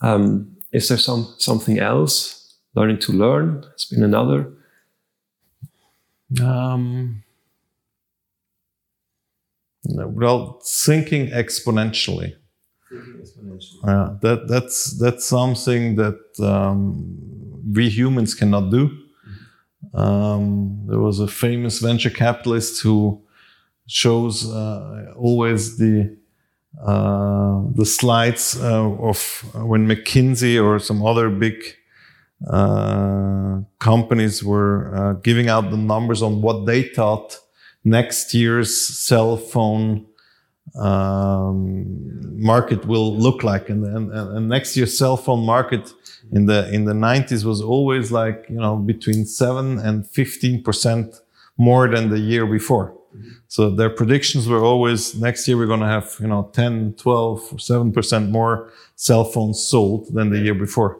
Um, is there some something else? Learning to learn has been another. Um, well, thinking exponentially. Thinking exponentially. Uh, that that's that's something that um, we humans cannot do. Um, there was a famous venture capitalist who shows uh, always the uh, the slides uh, of when McKinsey or some other big uh, companies were uh, giving out the numbers on what they thought next year's cell phone um, market will look like. And, and, and next year's cell phone market in the in the 90s was always like you know between 7 and 15 percent more than the year before so their predictions were always next year we're going to have you know 10 12 7 percent more cell phones sold than the year before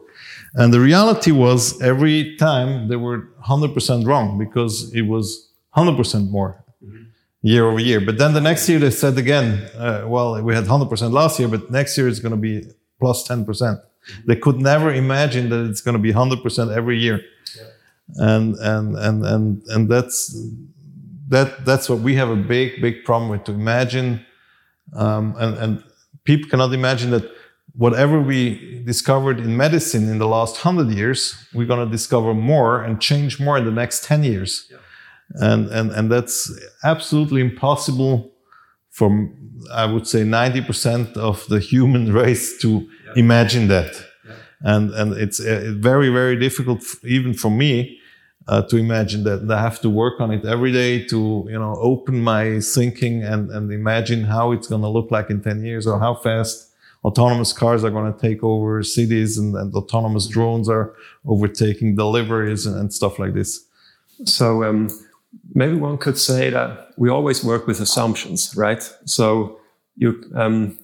and the reality was every time they were 100% wrong because it was 100% more year over year. But then the next year they said again, uh, well, we had 100% last year, but next year it's going to be plus 10%. They could never imagine that it's going to be 100% every year. Yeah. And, and, and, and, and that's, that, that's what we have a big, big problem with to imagine. Um, and, and people cannot imagine that whatever we discovered in medicine in the last 100 years, we're going to discover more and change more in the next 10 years. Yeah and and and that's absolutely impossible for I would say 90% of the human race to yeah. imagine that. Yeah. And and it's uh, very very difficult even for me uh, to imagine that. I have to work on it every day to you know open my thinking and and imagine how it's going to look like in 10 years or how fast autonomous cars are going to take over cities and, and autonomous drones are overtaking deliveries and, and stuff like this. So um, maybe one could say that we always work with assumptions, right? So you, um,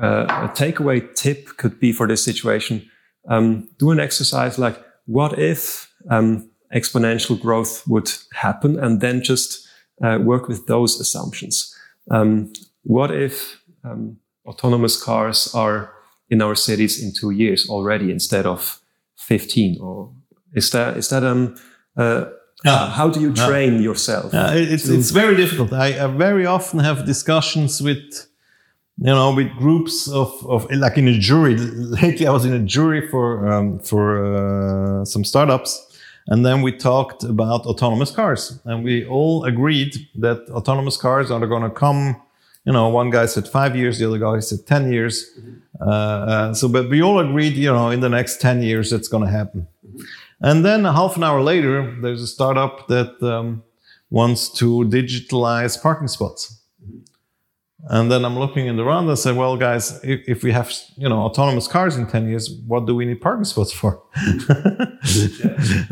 uh, a takeaway tip could be for this situation: um, do an exercise like, what if um, exponential growth would happen, and then just uh, work with those assumptions. Um, what if um, autonomous cars are in our cities in two years already instead of 15 or is that is that um uh, yeah. How do you train yeah. yourself? Yeah, it's it's very difficult. I, I, very often have discussions with you know with groups of, of like in a jury. Lately, I was in a jury for um, for uh, some startups, and then we talked about autonomous cars, and we all agreed that autonomous cars are going to come you know, one guy said five years, the other guy said 10 years. Uh, uh, so, but we all agreed, you know, in the next 10 years, it's going to happen. And then half an hour later, there's a startup that um, wants to digitalize parking spots. And then I'm looking in the round and say, well, guys, if, if, we have, you know, autonomous cars in 10 years, what do we need parking spots for?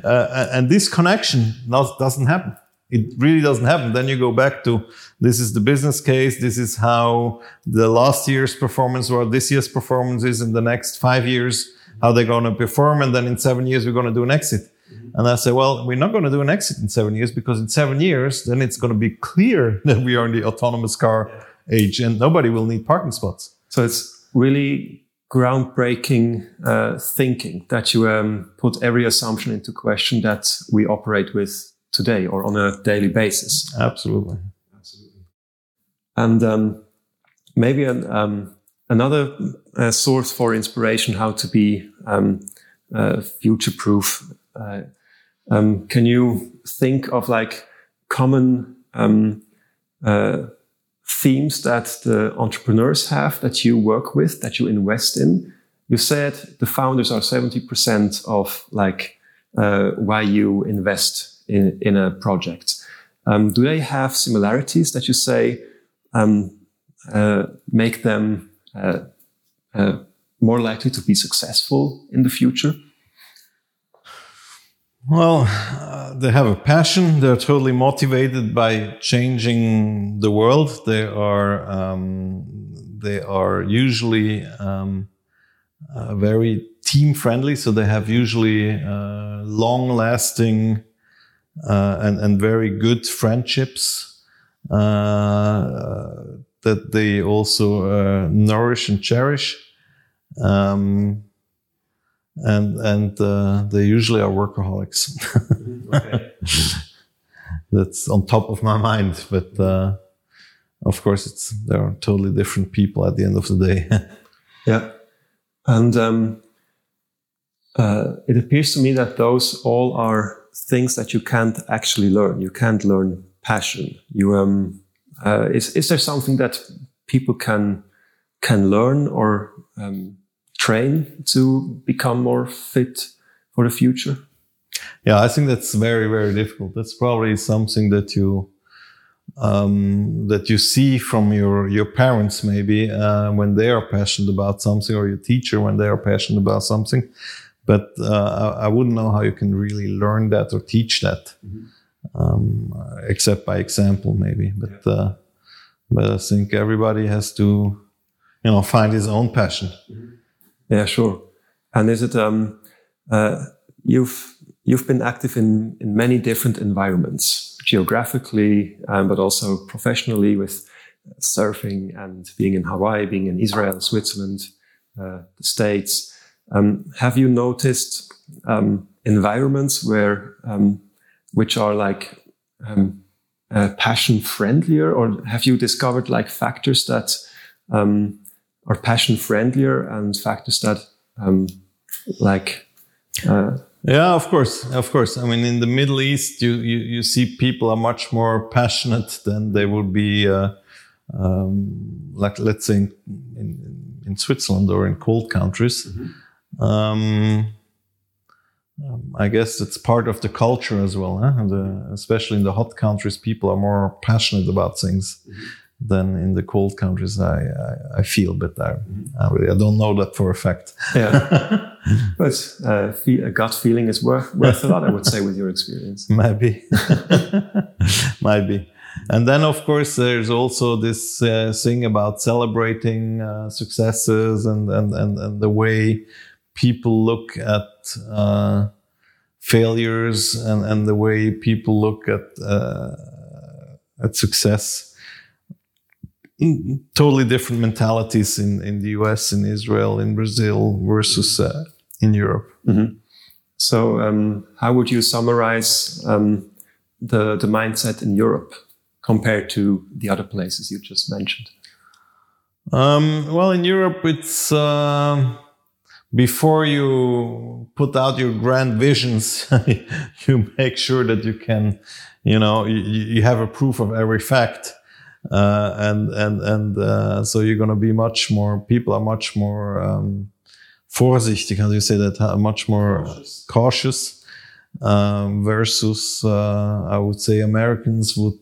uh, and this connection doesn't happen. It really doesn't happen. Then you go back to this is the business case. This is how the last year's performance or this year's performance is in the next five years, how they're going to perform. And then in seven years, we're going to do an exit. And I say, well, we're not going to do an exit in seven years because in seven years, then it's going to be clear that we are in the autonomous car age and nobody will need parking spots. So it's really groundbreaking uh, thinking that you um, put every assumption into question that we operate with today or on a daily basis. Absolutely. Absolutely. And um, maybe an, um, another uh, source for inspiration how to be um, uh, future proof. Uh, um, can you think of like common um, uh, themes that the entrepreneurs have that you work with, that you invest in. You said the founders are 70% of like uh, why you invest in, in a project. Um, do they have similarities that you say um, uh, make them uh, uh more likely to be successful in the future? Well, uh, they have a passion. They're totally motivated by changing the world. They are um, they are usually um, uh, very team friendly. So they have usually uh, long lasting uh, and and very good friendships uh, that they also uh, nourish and cherish. Um, and and uh, they usually are workaholics. That's on top of my mind, but uh, of course, it's they are totally different people at the end of the day. yeah, and um, uh, it appears to me that those all are things that you can't actually learn. You can't learn passion. You um, uh, is is there something that people can can learn or um, train to become more fit for the future? Yeah, I think that's very, very difficult. That's probably something that you um, that you see from your your parents maybe uh, when they are passionate about something, or your teacher when they are passionate about something. But uh, I, I, wouldn't know how you can really learn that or teach that, mm-hmm. um, except by example, maybe. But yeah. uh, but I think everybody has to, you know, find his own passion. Mm-hmm. Yeah, sure. And is it um, uh, you've you've been active in in many different environments, geographically, um, but also professionally with surfing and being in Hawaii, being in Israel, Switzerland, uh, the States. Um, have you noticed um, environments where um, which are like um, uh, passion friendlier, or have you discovered like factors that um, are passion friendlier and factors that um, like uh, yeah of course of course i mean in the middle east you you, you see people are much more passionate than they would be uh, um, like let's say in, in, in, switzerland or in cold countries mm-hmm. um, um I guess it's part of the culture as well, huh? the, especially in the hot countries. People are more passionate about things. Mm-hmm than in the cold countries I, I, I feel, but I, I, really I don't know that for a fact. Yeah, but uh, a gut feeling is worth worth a lot, I would say, with your experience. Maybe, maybe. And then, of course, there's also this uh, thing about celebrating uh, successes and, and, and, and the way people look at uh, failures and, and the way people look at uh, at success totally different mentalities in, in the US, in Israel, in Brazil versus uh, in Europe. Mm-hmm. So, um, how would you summarize um, the, the mindset in Europe compared to the other places you just mentioned? Um, well, in Europe, it's uh, before you put out your grand visions, you make sure that you can, you know, you, you have a proof of every fact uh, and and and uh, so you're going to be much more. People are much more um, vorsichtig. How do you say that? Much more cautious. cautious um, versus, uh, I would say, Americans would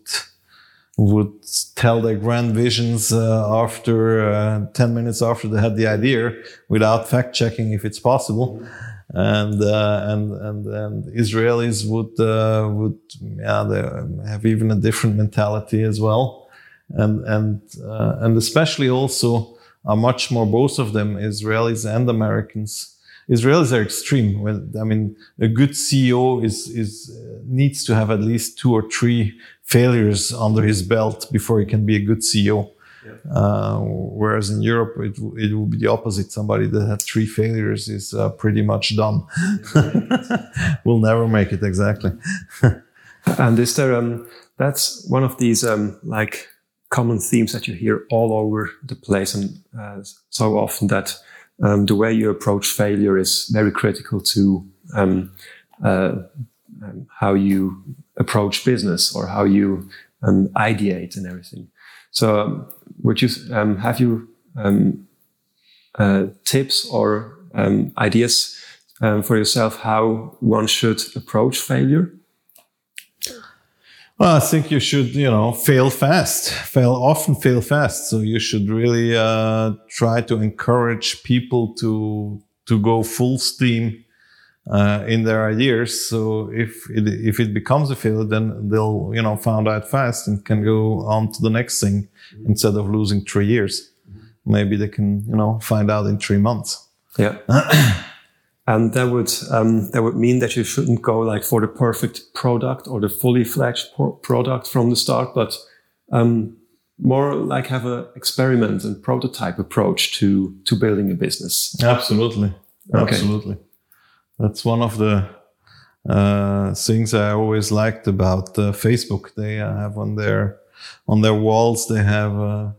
would tell their grand visions uh, after uh, 10 minutes after they had the idea without fact checking if it's possible and uh, and and and Israelis would uh, would yeah they have even a different mentality as well and and uh, and especially also are much more both of them Israelis and Americans Israelis are extreme. When I mean, a good CEO is is uh, needs to have at least two or three failures under his belt before he can be a good CEO. Yeah. Uh, whereas in Europe, it, it will be the opposite. Somebody that had three failures is uh, pretty much done. will never make it exactly. and is there um, that's one of these um, like common themes that you hear all over the place and uh, so often that um, the way you approach failure is very critical to um, uh, um, how you approach business or how you um, ideate and everything. So, um, would you um, have you uh, tips or ideas for yourself how one should approach failure? Well, I think you should, you know, fail fast, fail often, fail fast. So you should really uh, try to encourage people to to go full steam uh, in their ideas. So if it, if it becomes a failure, then they'll you know find out fast and can go on to the next thing mm-hmm. instead of losing three years. Mm-hmm. Maybe they can you know find out in three months. Yeah. And that would um, that would mean that you shouldn't go like for the perfect product or the fully fledged product from the start, but um, more like have an experiment and prototype approach to to building a business. Absolutely, okay. absolutely. That's one of the uh, things I always liked about uh, Facebook. They uh, have on their on their walls they have uh,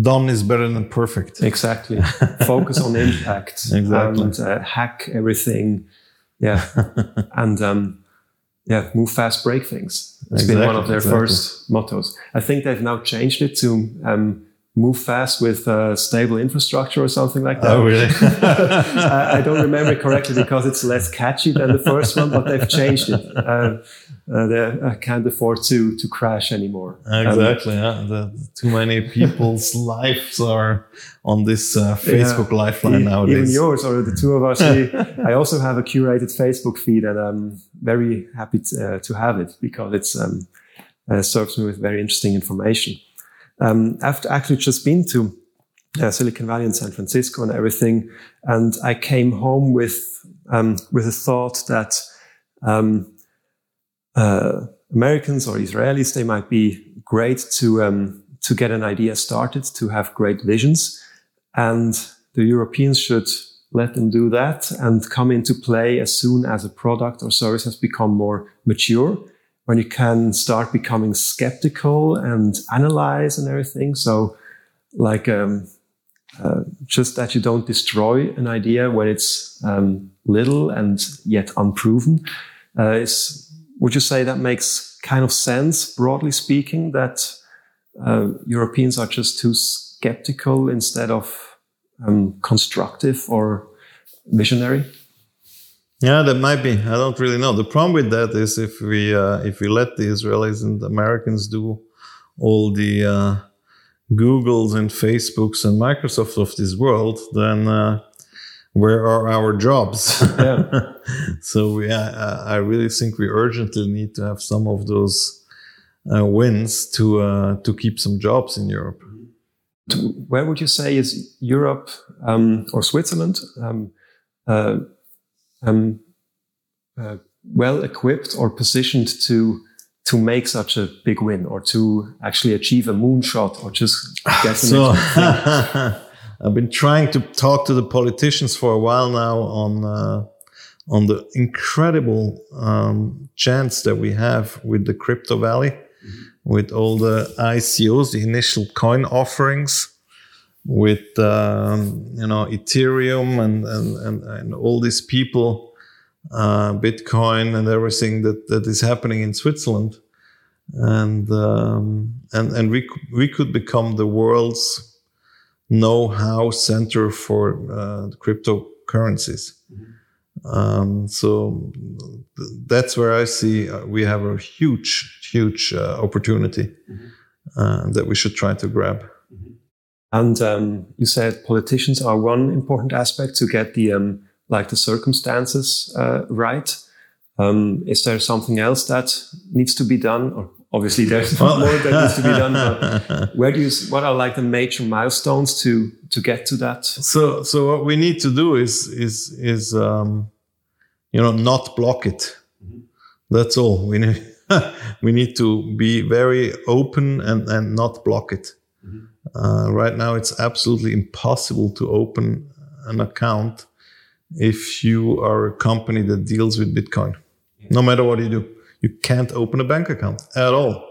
done is better than perfect. Exactly. Focus on impact. Exactly. And uh, hack everything. Yeah. and um, yeah, move fast, break things. It's exactly, been one of their exactly. first mottos. I think they've now changed it to um, move fast with uh, stable infrastructure or something like that. Oh, really? I, I, don't remember correctly because it's less catchy than the first one, but they've changed it. Uh, uh, I can't afford to to crash anymore. Exactly. Um, yeah. The, too many people's lives are on this uh, Facebook yeah, lifeline nowadays. Even yours or the two of us. We, I also have a curated Facebook feed, and I'm very happy to, uh, to have it because it's um, uh, serves me with very interesting information. Um, I've actually just been to uh, Silicon Valley and San Francisco and everything, and I came home with um, with a thought that um, uh, Americans or Israelis, they might be great to um, to get an idea started, to have great visions, and the Europeans should let them do that and come into play as soon as a product or service has become more mature, when you can start becoming skeptical and analyze and everything. So, like um, uh, just that you don't destroy an idea when it's um, little and yet unproven uh, is would you say that makes kind of sense, broadly speaking, that uh, Europeans are just too skeptical instead of um, constructive or visionary? Yeah, that might be. I don't really know. The problem with that is if we uh, if we let the Israelis and the Americans do all the uh, Googles and Facebooks and Microsofts of this world, then uh, where are our jobs? Yeah. so we, I, I, really think we urgently need to have some of those uh, wins to uh, to keep some jobs in Europe. Where would you say is Europe um, or Switzerland um, uh, um, uh, well equipped or positioned to to make such a big win or to actually achieve a moonshot or just get so, I've been trying to talk to the politicians for a while now on uh, on the incredible um, chance that we have with the crypto valley, mm-hmm. with all the ICOs, the initial coin offerings, with um, you know Ethereum and and and, and all these people, uh, Bitcoin and everything that that is happening in Switzerland. and um, and and we we could become the world's know-how center for uh, cryptocurrencies. Mm-hmm. Um, so th- that's where I see uh, we have a huge, huge uh, opportunity mm-hmm. Uh, that we should try to grab. And um, you said politicians are one important aspect to get the um, like the circumstances uh, right. Um, is there something else that needs to be done, or obviously there's well, more that needs to be done but where do you what are like the major milestones to to get to that so so what we need to do is is is um you know not block it mm-hmm. that's all we need we need to be very open and and not block it. Uh, right now it's absolutely impossible to open an account if you are a company that deals with bitcoin no matter what you do you can't open a bank account at all.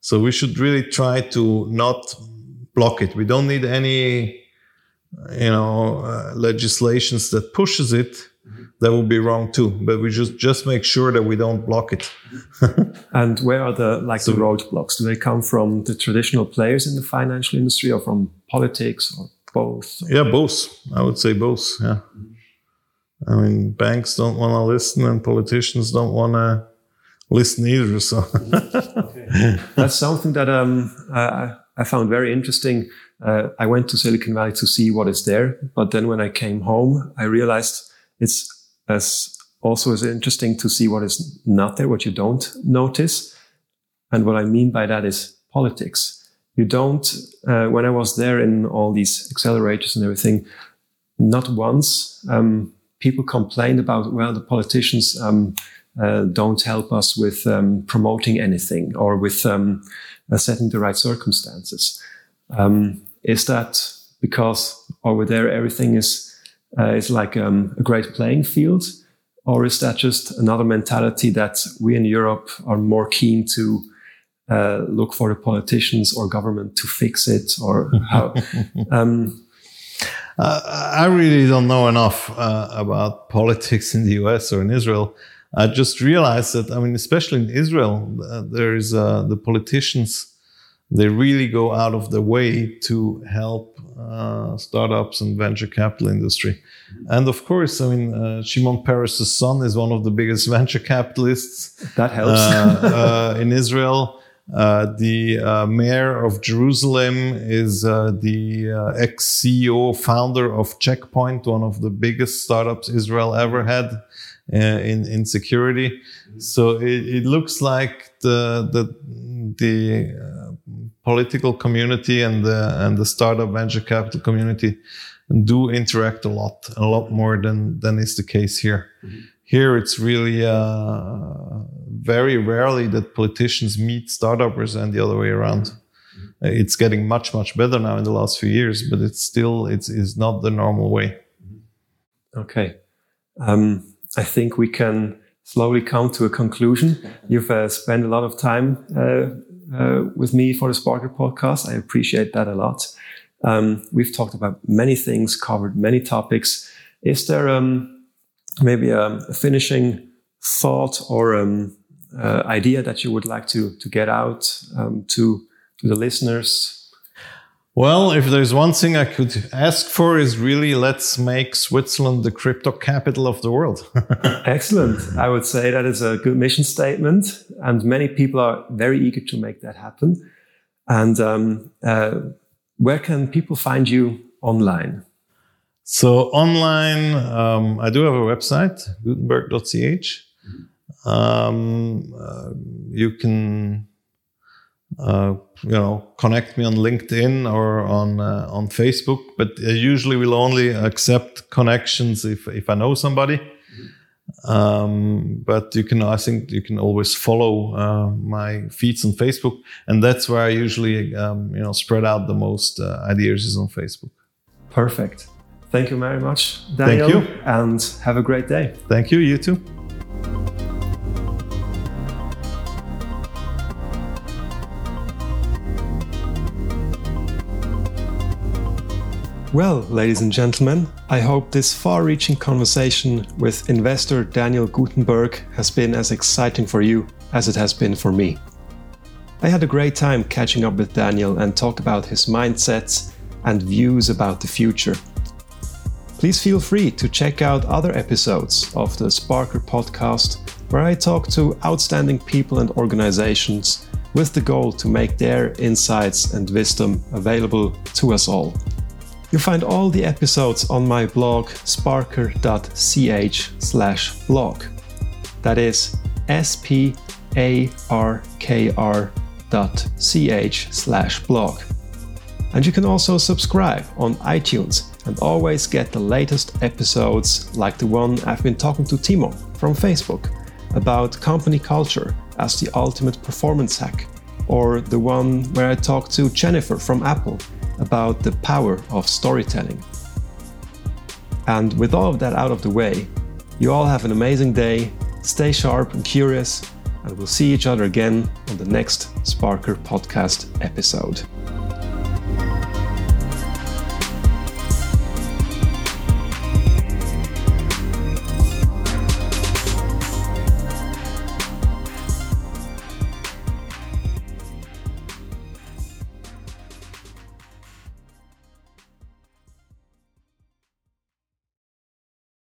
So we should really try to not block it. We don't need any, you know, uh, legislations that pushes it. That would be wrong too. But we just just make sure that we don't block it. and where are the like so, the roadblocks? Do they come from the traditional players in the financial industry, or from politics, or both? Yeah, both. I would say both. Yeah. I mean, banks don't want to listen, and politicians don't want to listen either. So okay. that's something that um, I, I found very interesting. Uh, I went to Silicon Valley to see what is there, but then when I came home, I realized it's as also is interesting to see what is not there, what you don't notice. And what I mean by that is politics. You don't, uh, when I was there in all these accelerators and everything, not once um, people complained about, well, the politicians um, uh, don't help us with um, promoting anything or with um, uh, setting the right circumstances. Um, is that because over there everything is uh, is like um, a great playing field, or is that just another mentality that we in Europe are more keen to uh, look for the politicians or government to fix it, or how? Um, uh, I really don't know enough uh, about politics in the US or in Israel I just realized that, I mean, especially in Israel, uh, there is uh, the politicians, they really go out of their way to help uh, startups and venture capital industry. And of course, I mean, uh, Shimon Peres' son is one of the biggest venture capitalists. That helps. Uh, uh, in Israel. the mayor of Jerusalem is the ex CEO, founder of Checkpoint, one of the biggest startups Israel ever had uh, in in security. So it, it, looks like the the the uh, political community and the and the startup venture capital community do interact a lot, a lot more than than is the case here. Mm-hmm. Here, it's really uh, very rarely that politicians meet startups and the other way around. Mm-hmm. It's getting much much better now in the last few years, but it's still it's, it's not the normal way. Okay. Um, I think we can slowly come to a conclusion. You've uh, spent a lot of time uh, uh, with me for the Sparkr podcast. I appreciate that a lot. Um, we've talked about many things, covered many topics. Is there um, maybe a, a, finishing thought or um, uh, idea that you would like to to get out um, to to the listeners well, if there's one thing I could ask for is really let's make Switzerland the crypto capital of the world. Excellent. I would say that is a good mission statement, and many people are very eager to make that happen. And um, uh, where can people find you online? So online, um, I do have a website, gutenberg.ch. Um, uh, you can uh, you know connect me on LinkedIn or on uh, on Facebook. But I usually will only accept connections if if I know somebody. Um, but you can, I think, you can always follow uh, my feeds on Facebook, and that's where I usually, um, you know, spread out the most uh, ideas is on Facebook. Perfect. Thank you very much, Daniel. Thank you, and have a great day. Thank you. You too. Well, ladies and gentlemen, I hope this far reaching conversation with investor Daniel Gutenberg has been as exciting for you as it has been for me. I had a great time catching up with Daniel and talk about his mindsets and views about the future. Please feel free to check out other episodes of the Sparkr podcast, where I talk to outstanding people and organizations with the goal to make their insights and wisdom available to us all. You'll find all the episodes on my blog sparkr.ch/blog. That is s p a r k r dot ch slash blog. And you can also subscribe on iTunes and always get the latest episodes like the one I've been talking to Timo from Facebook about company culture as the ultimate performance hack, or the one where I talk to Jennifer from Apple about the power of storytelling. And with all of that out of the way, you all have an amazing day, stay sharp and curious, and we'll see each other again on the next Sparkr podcast episode.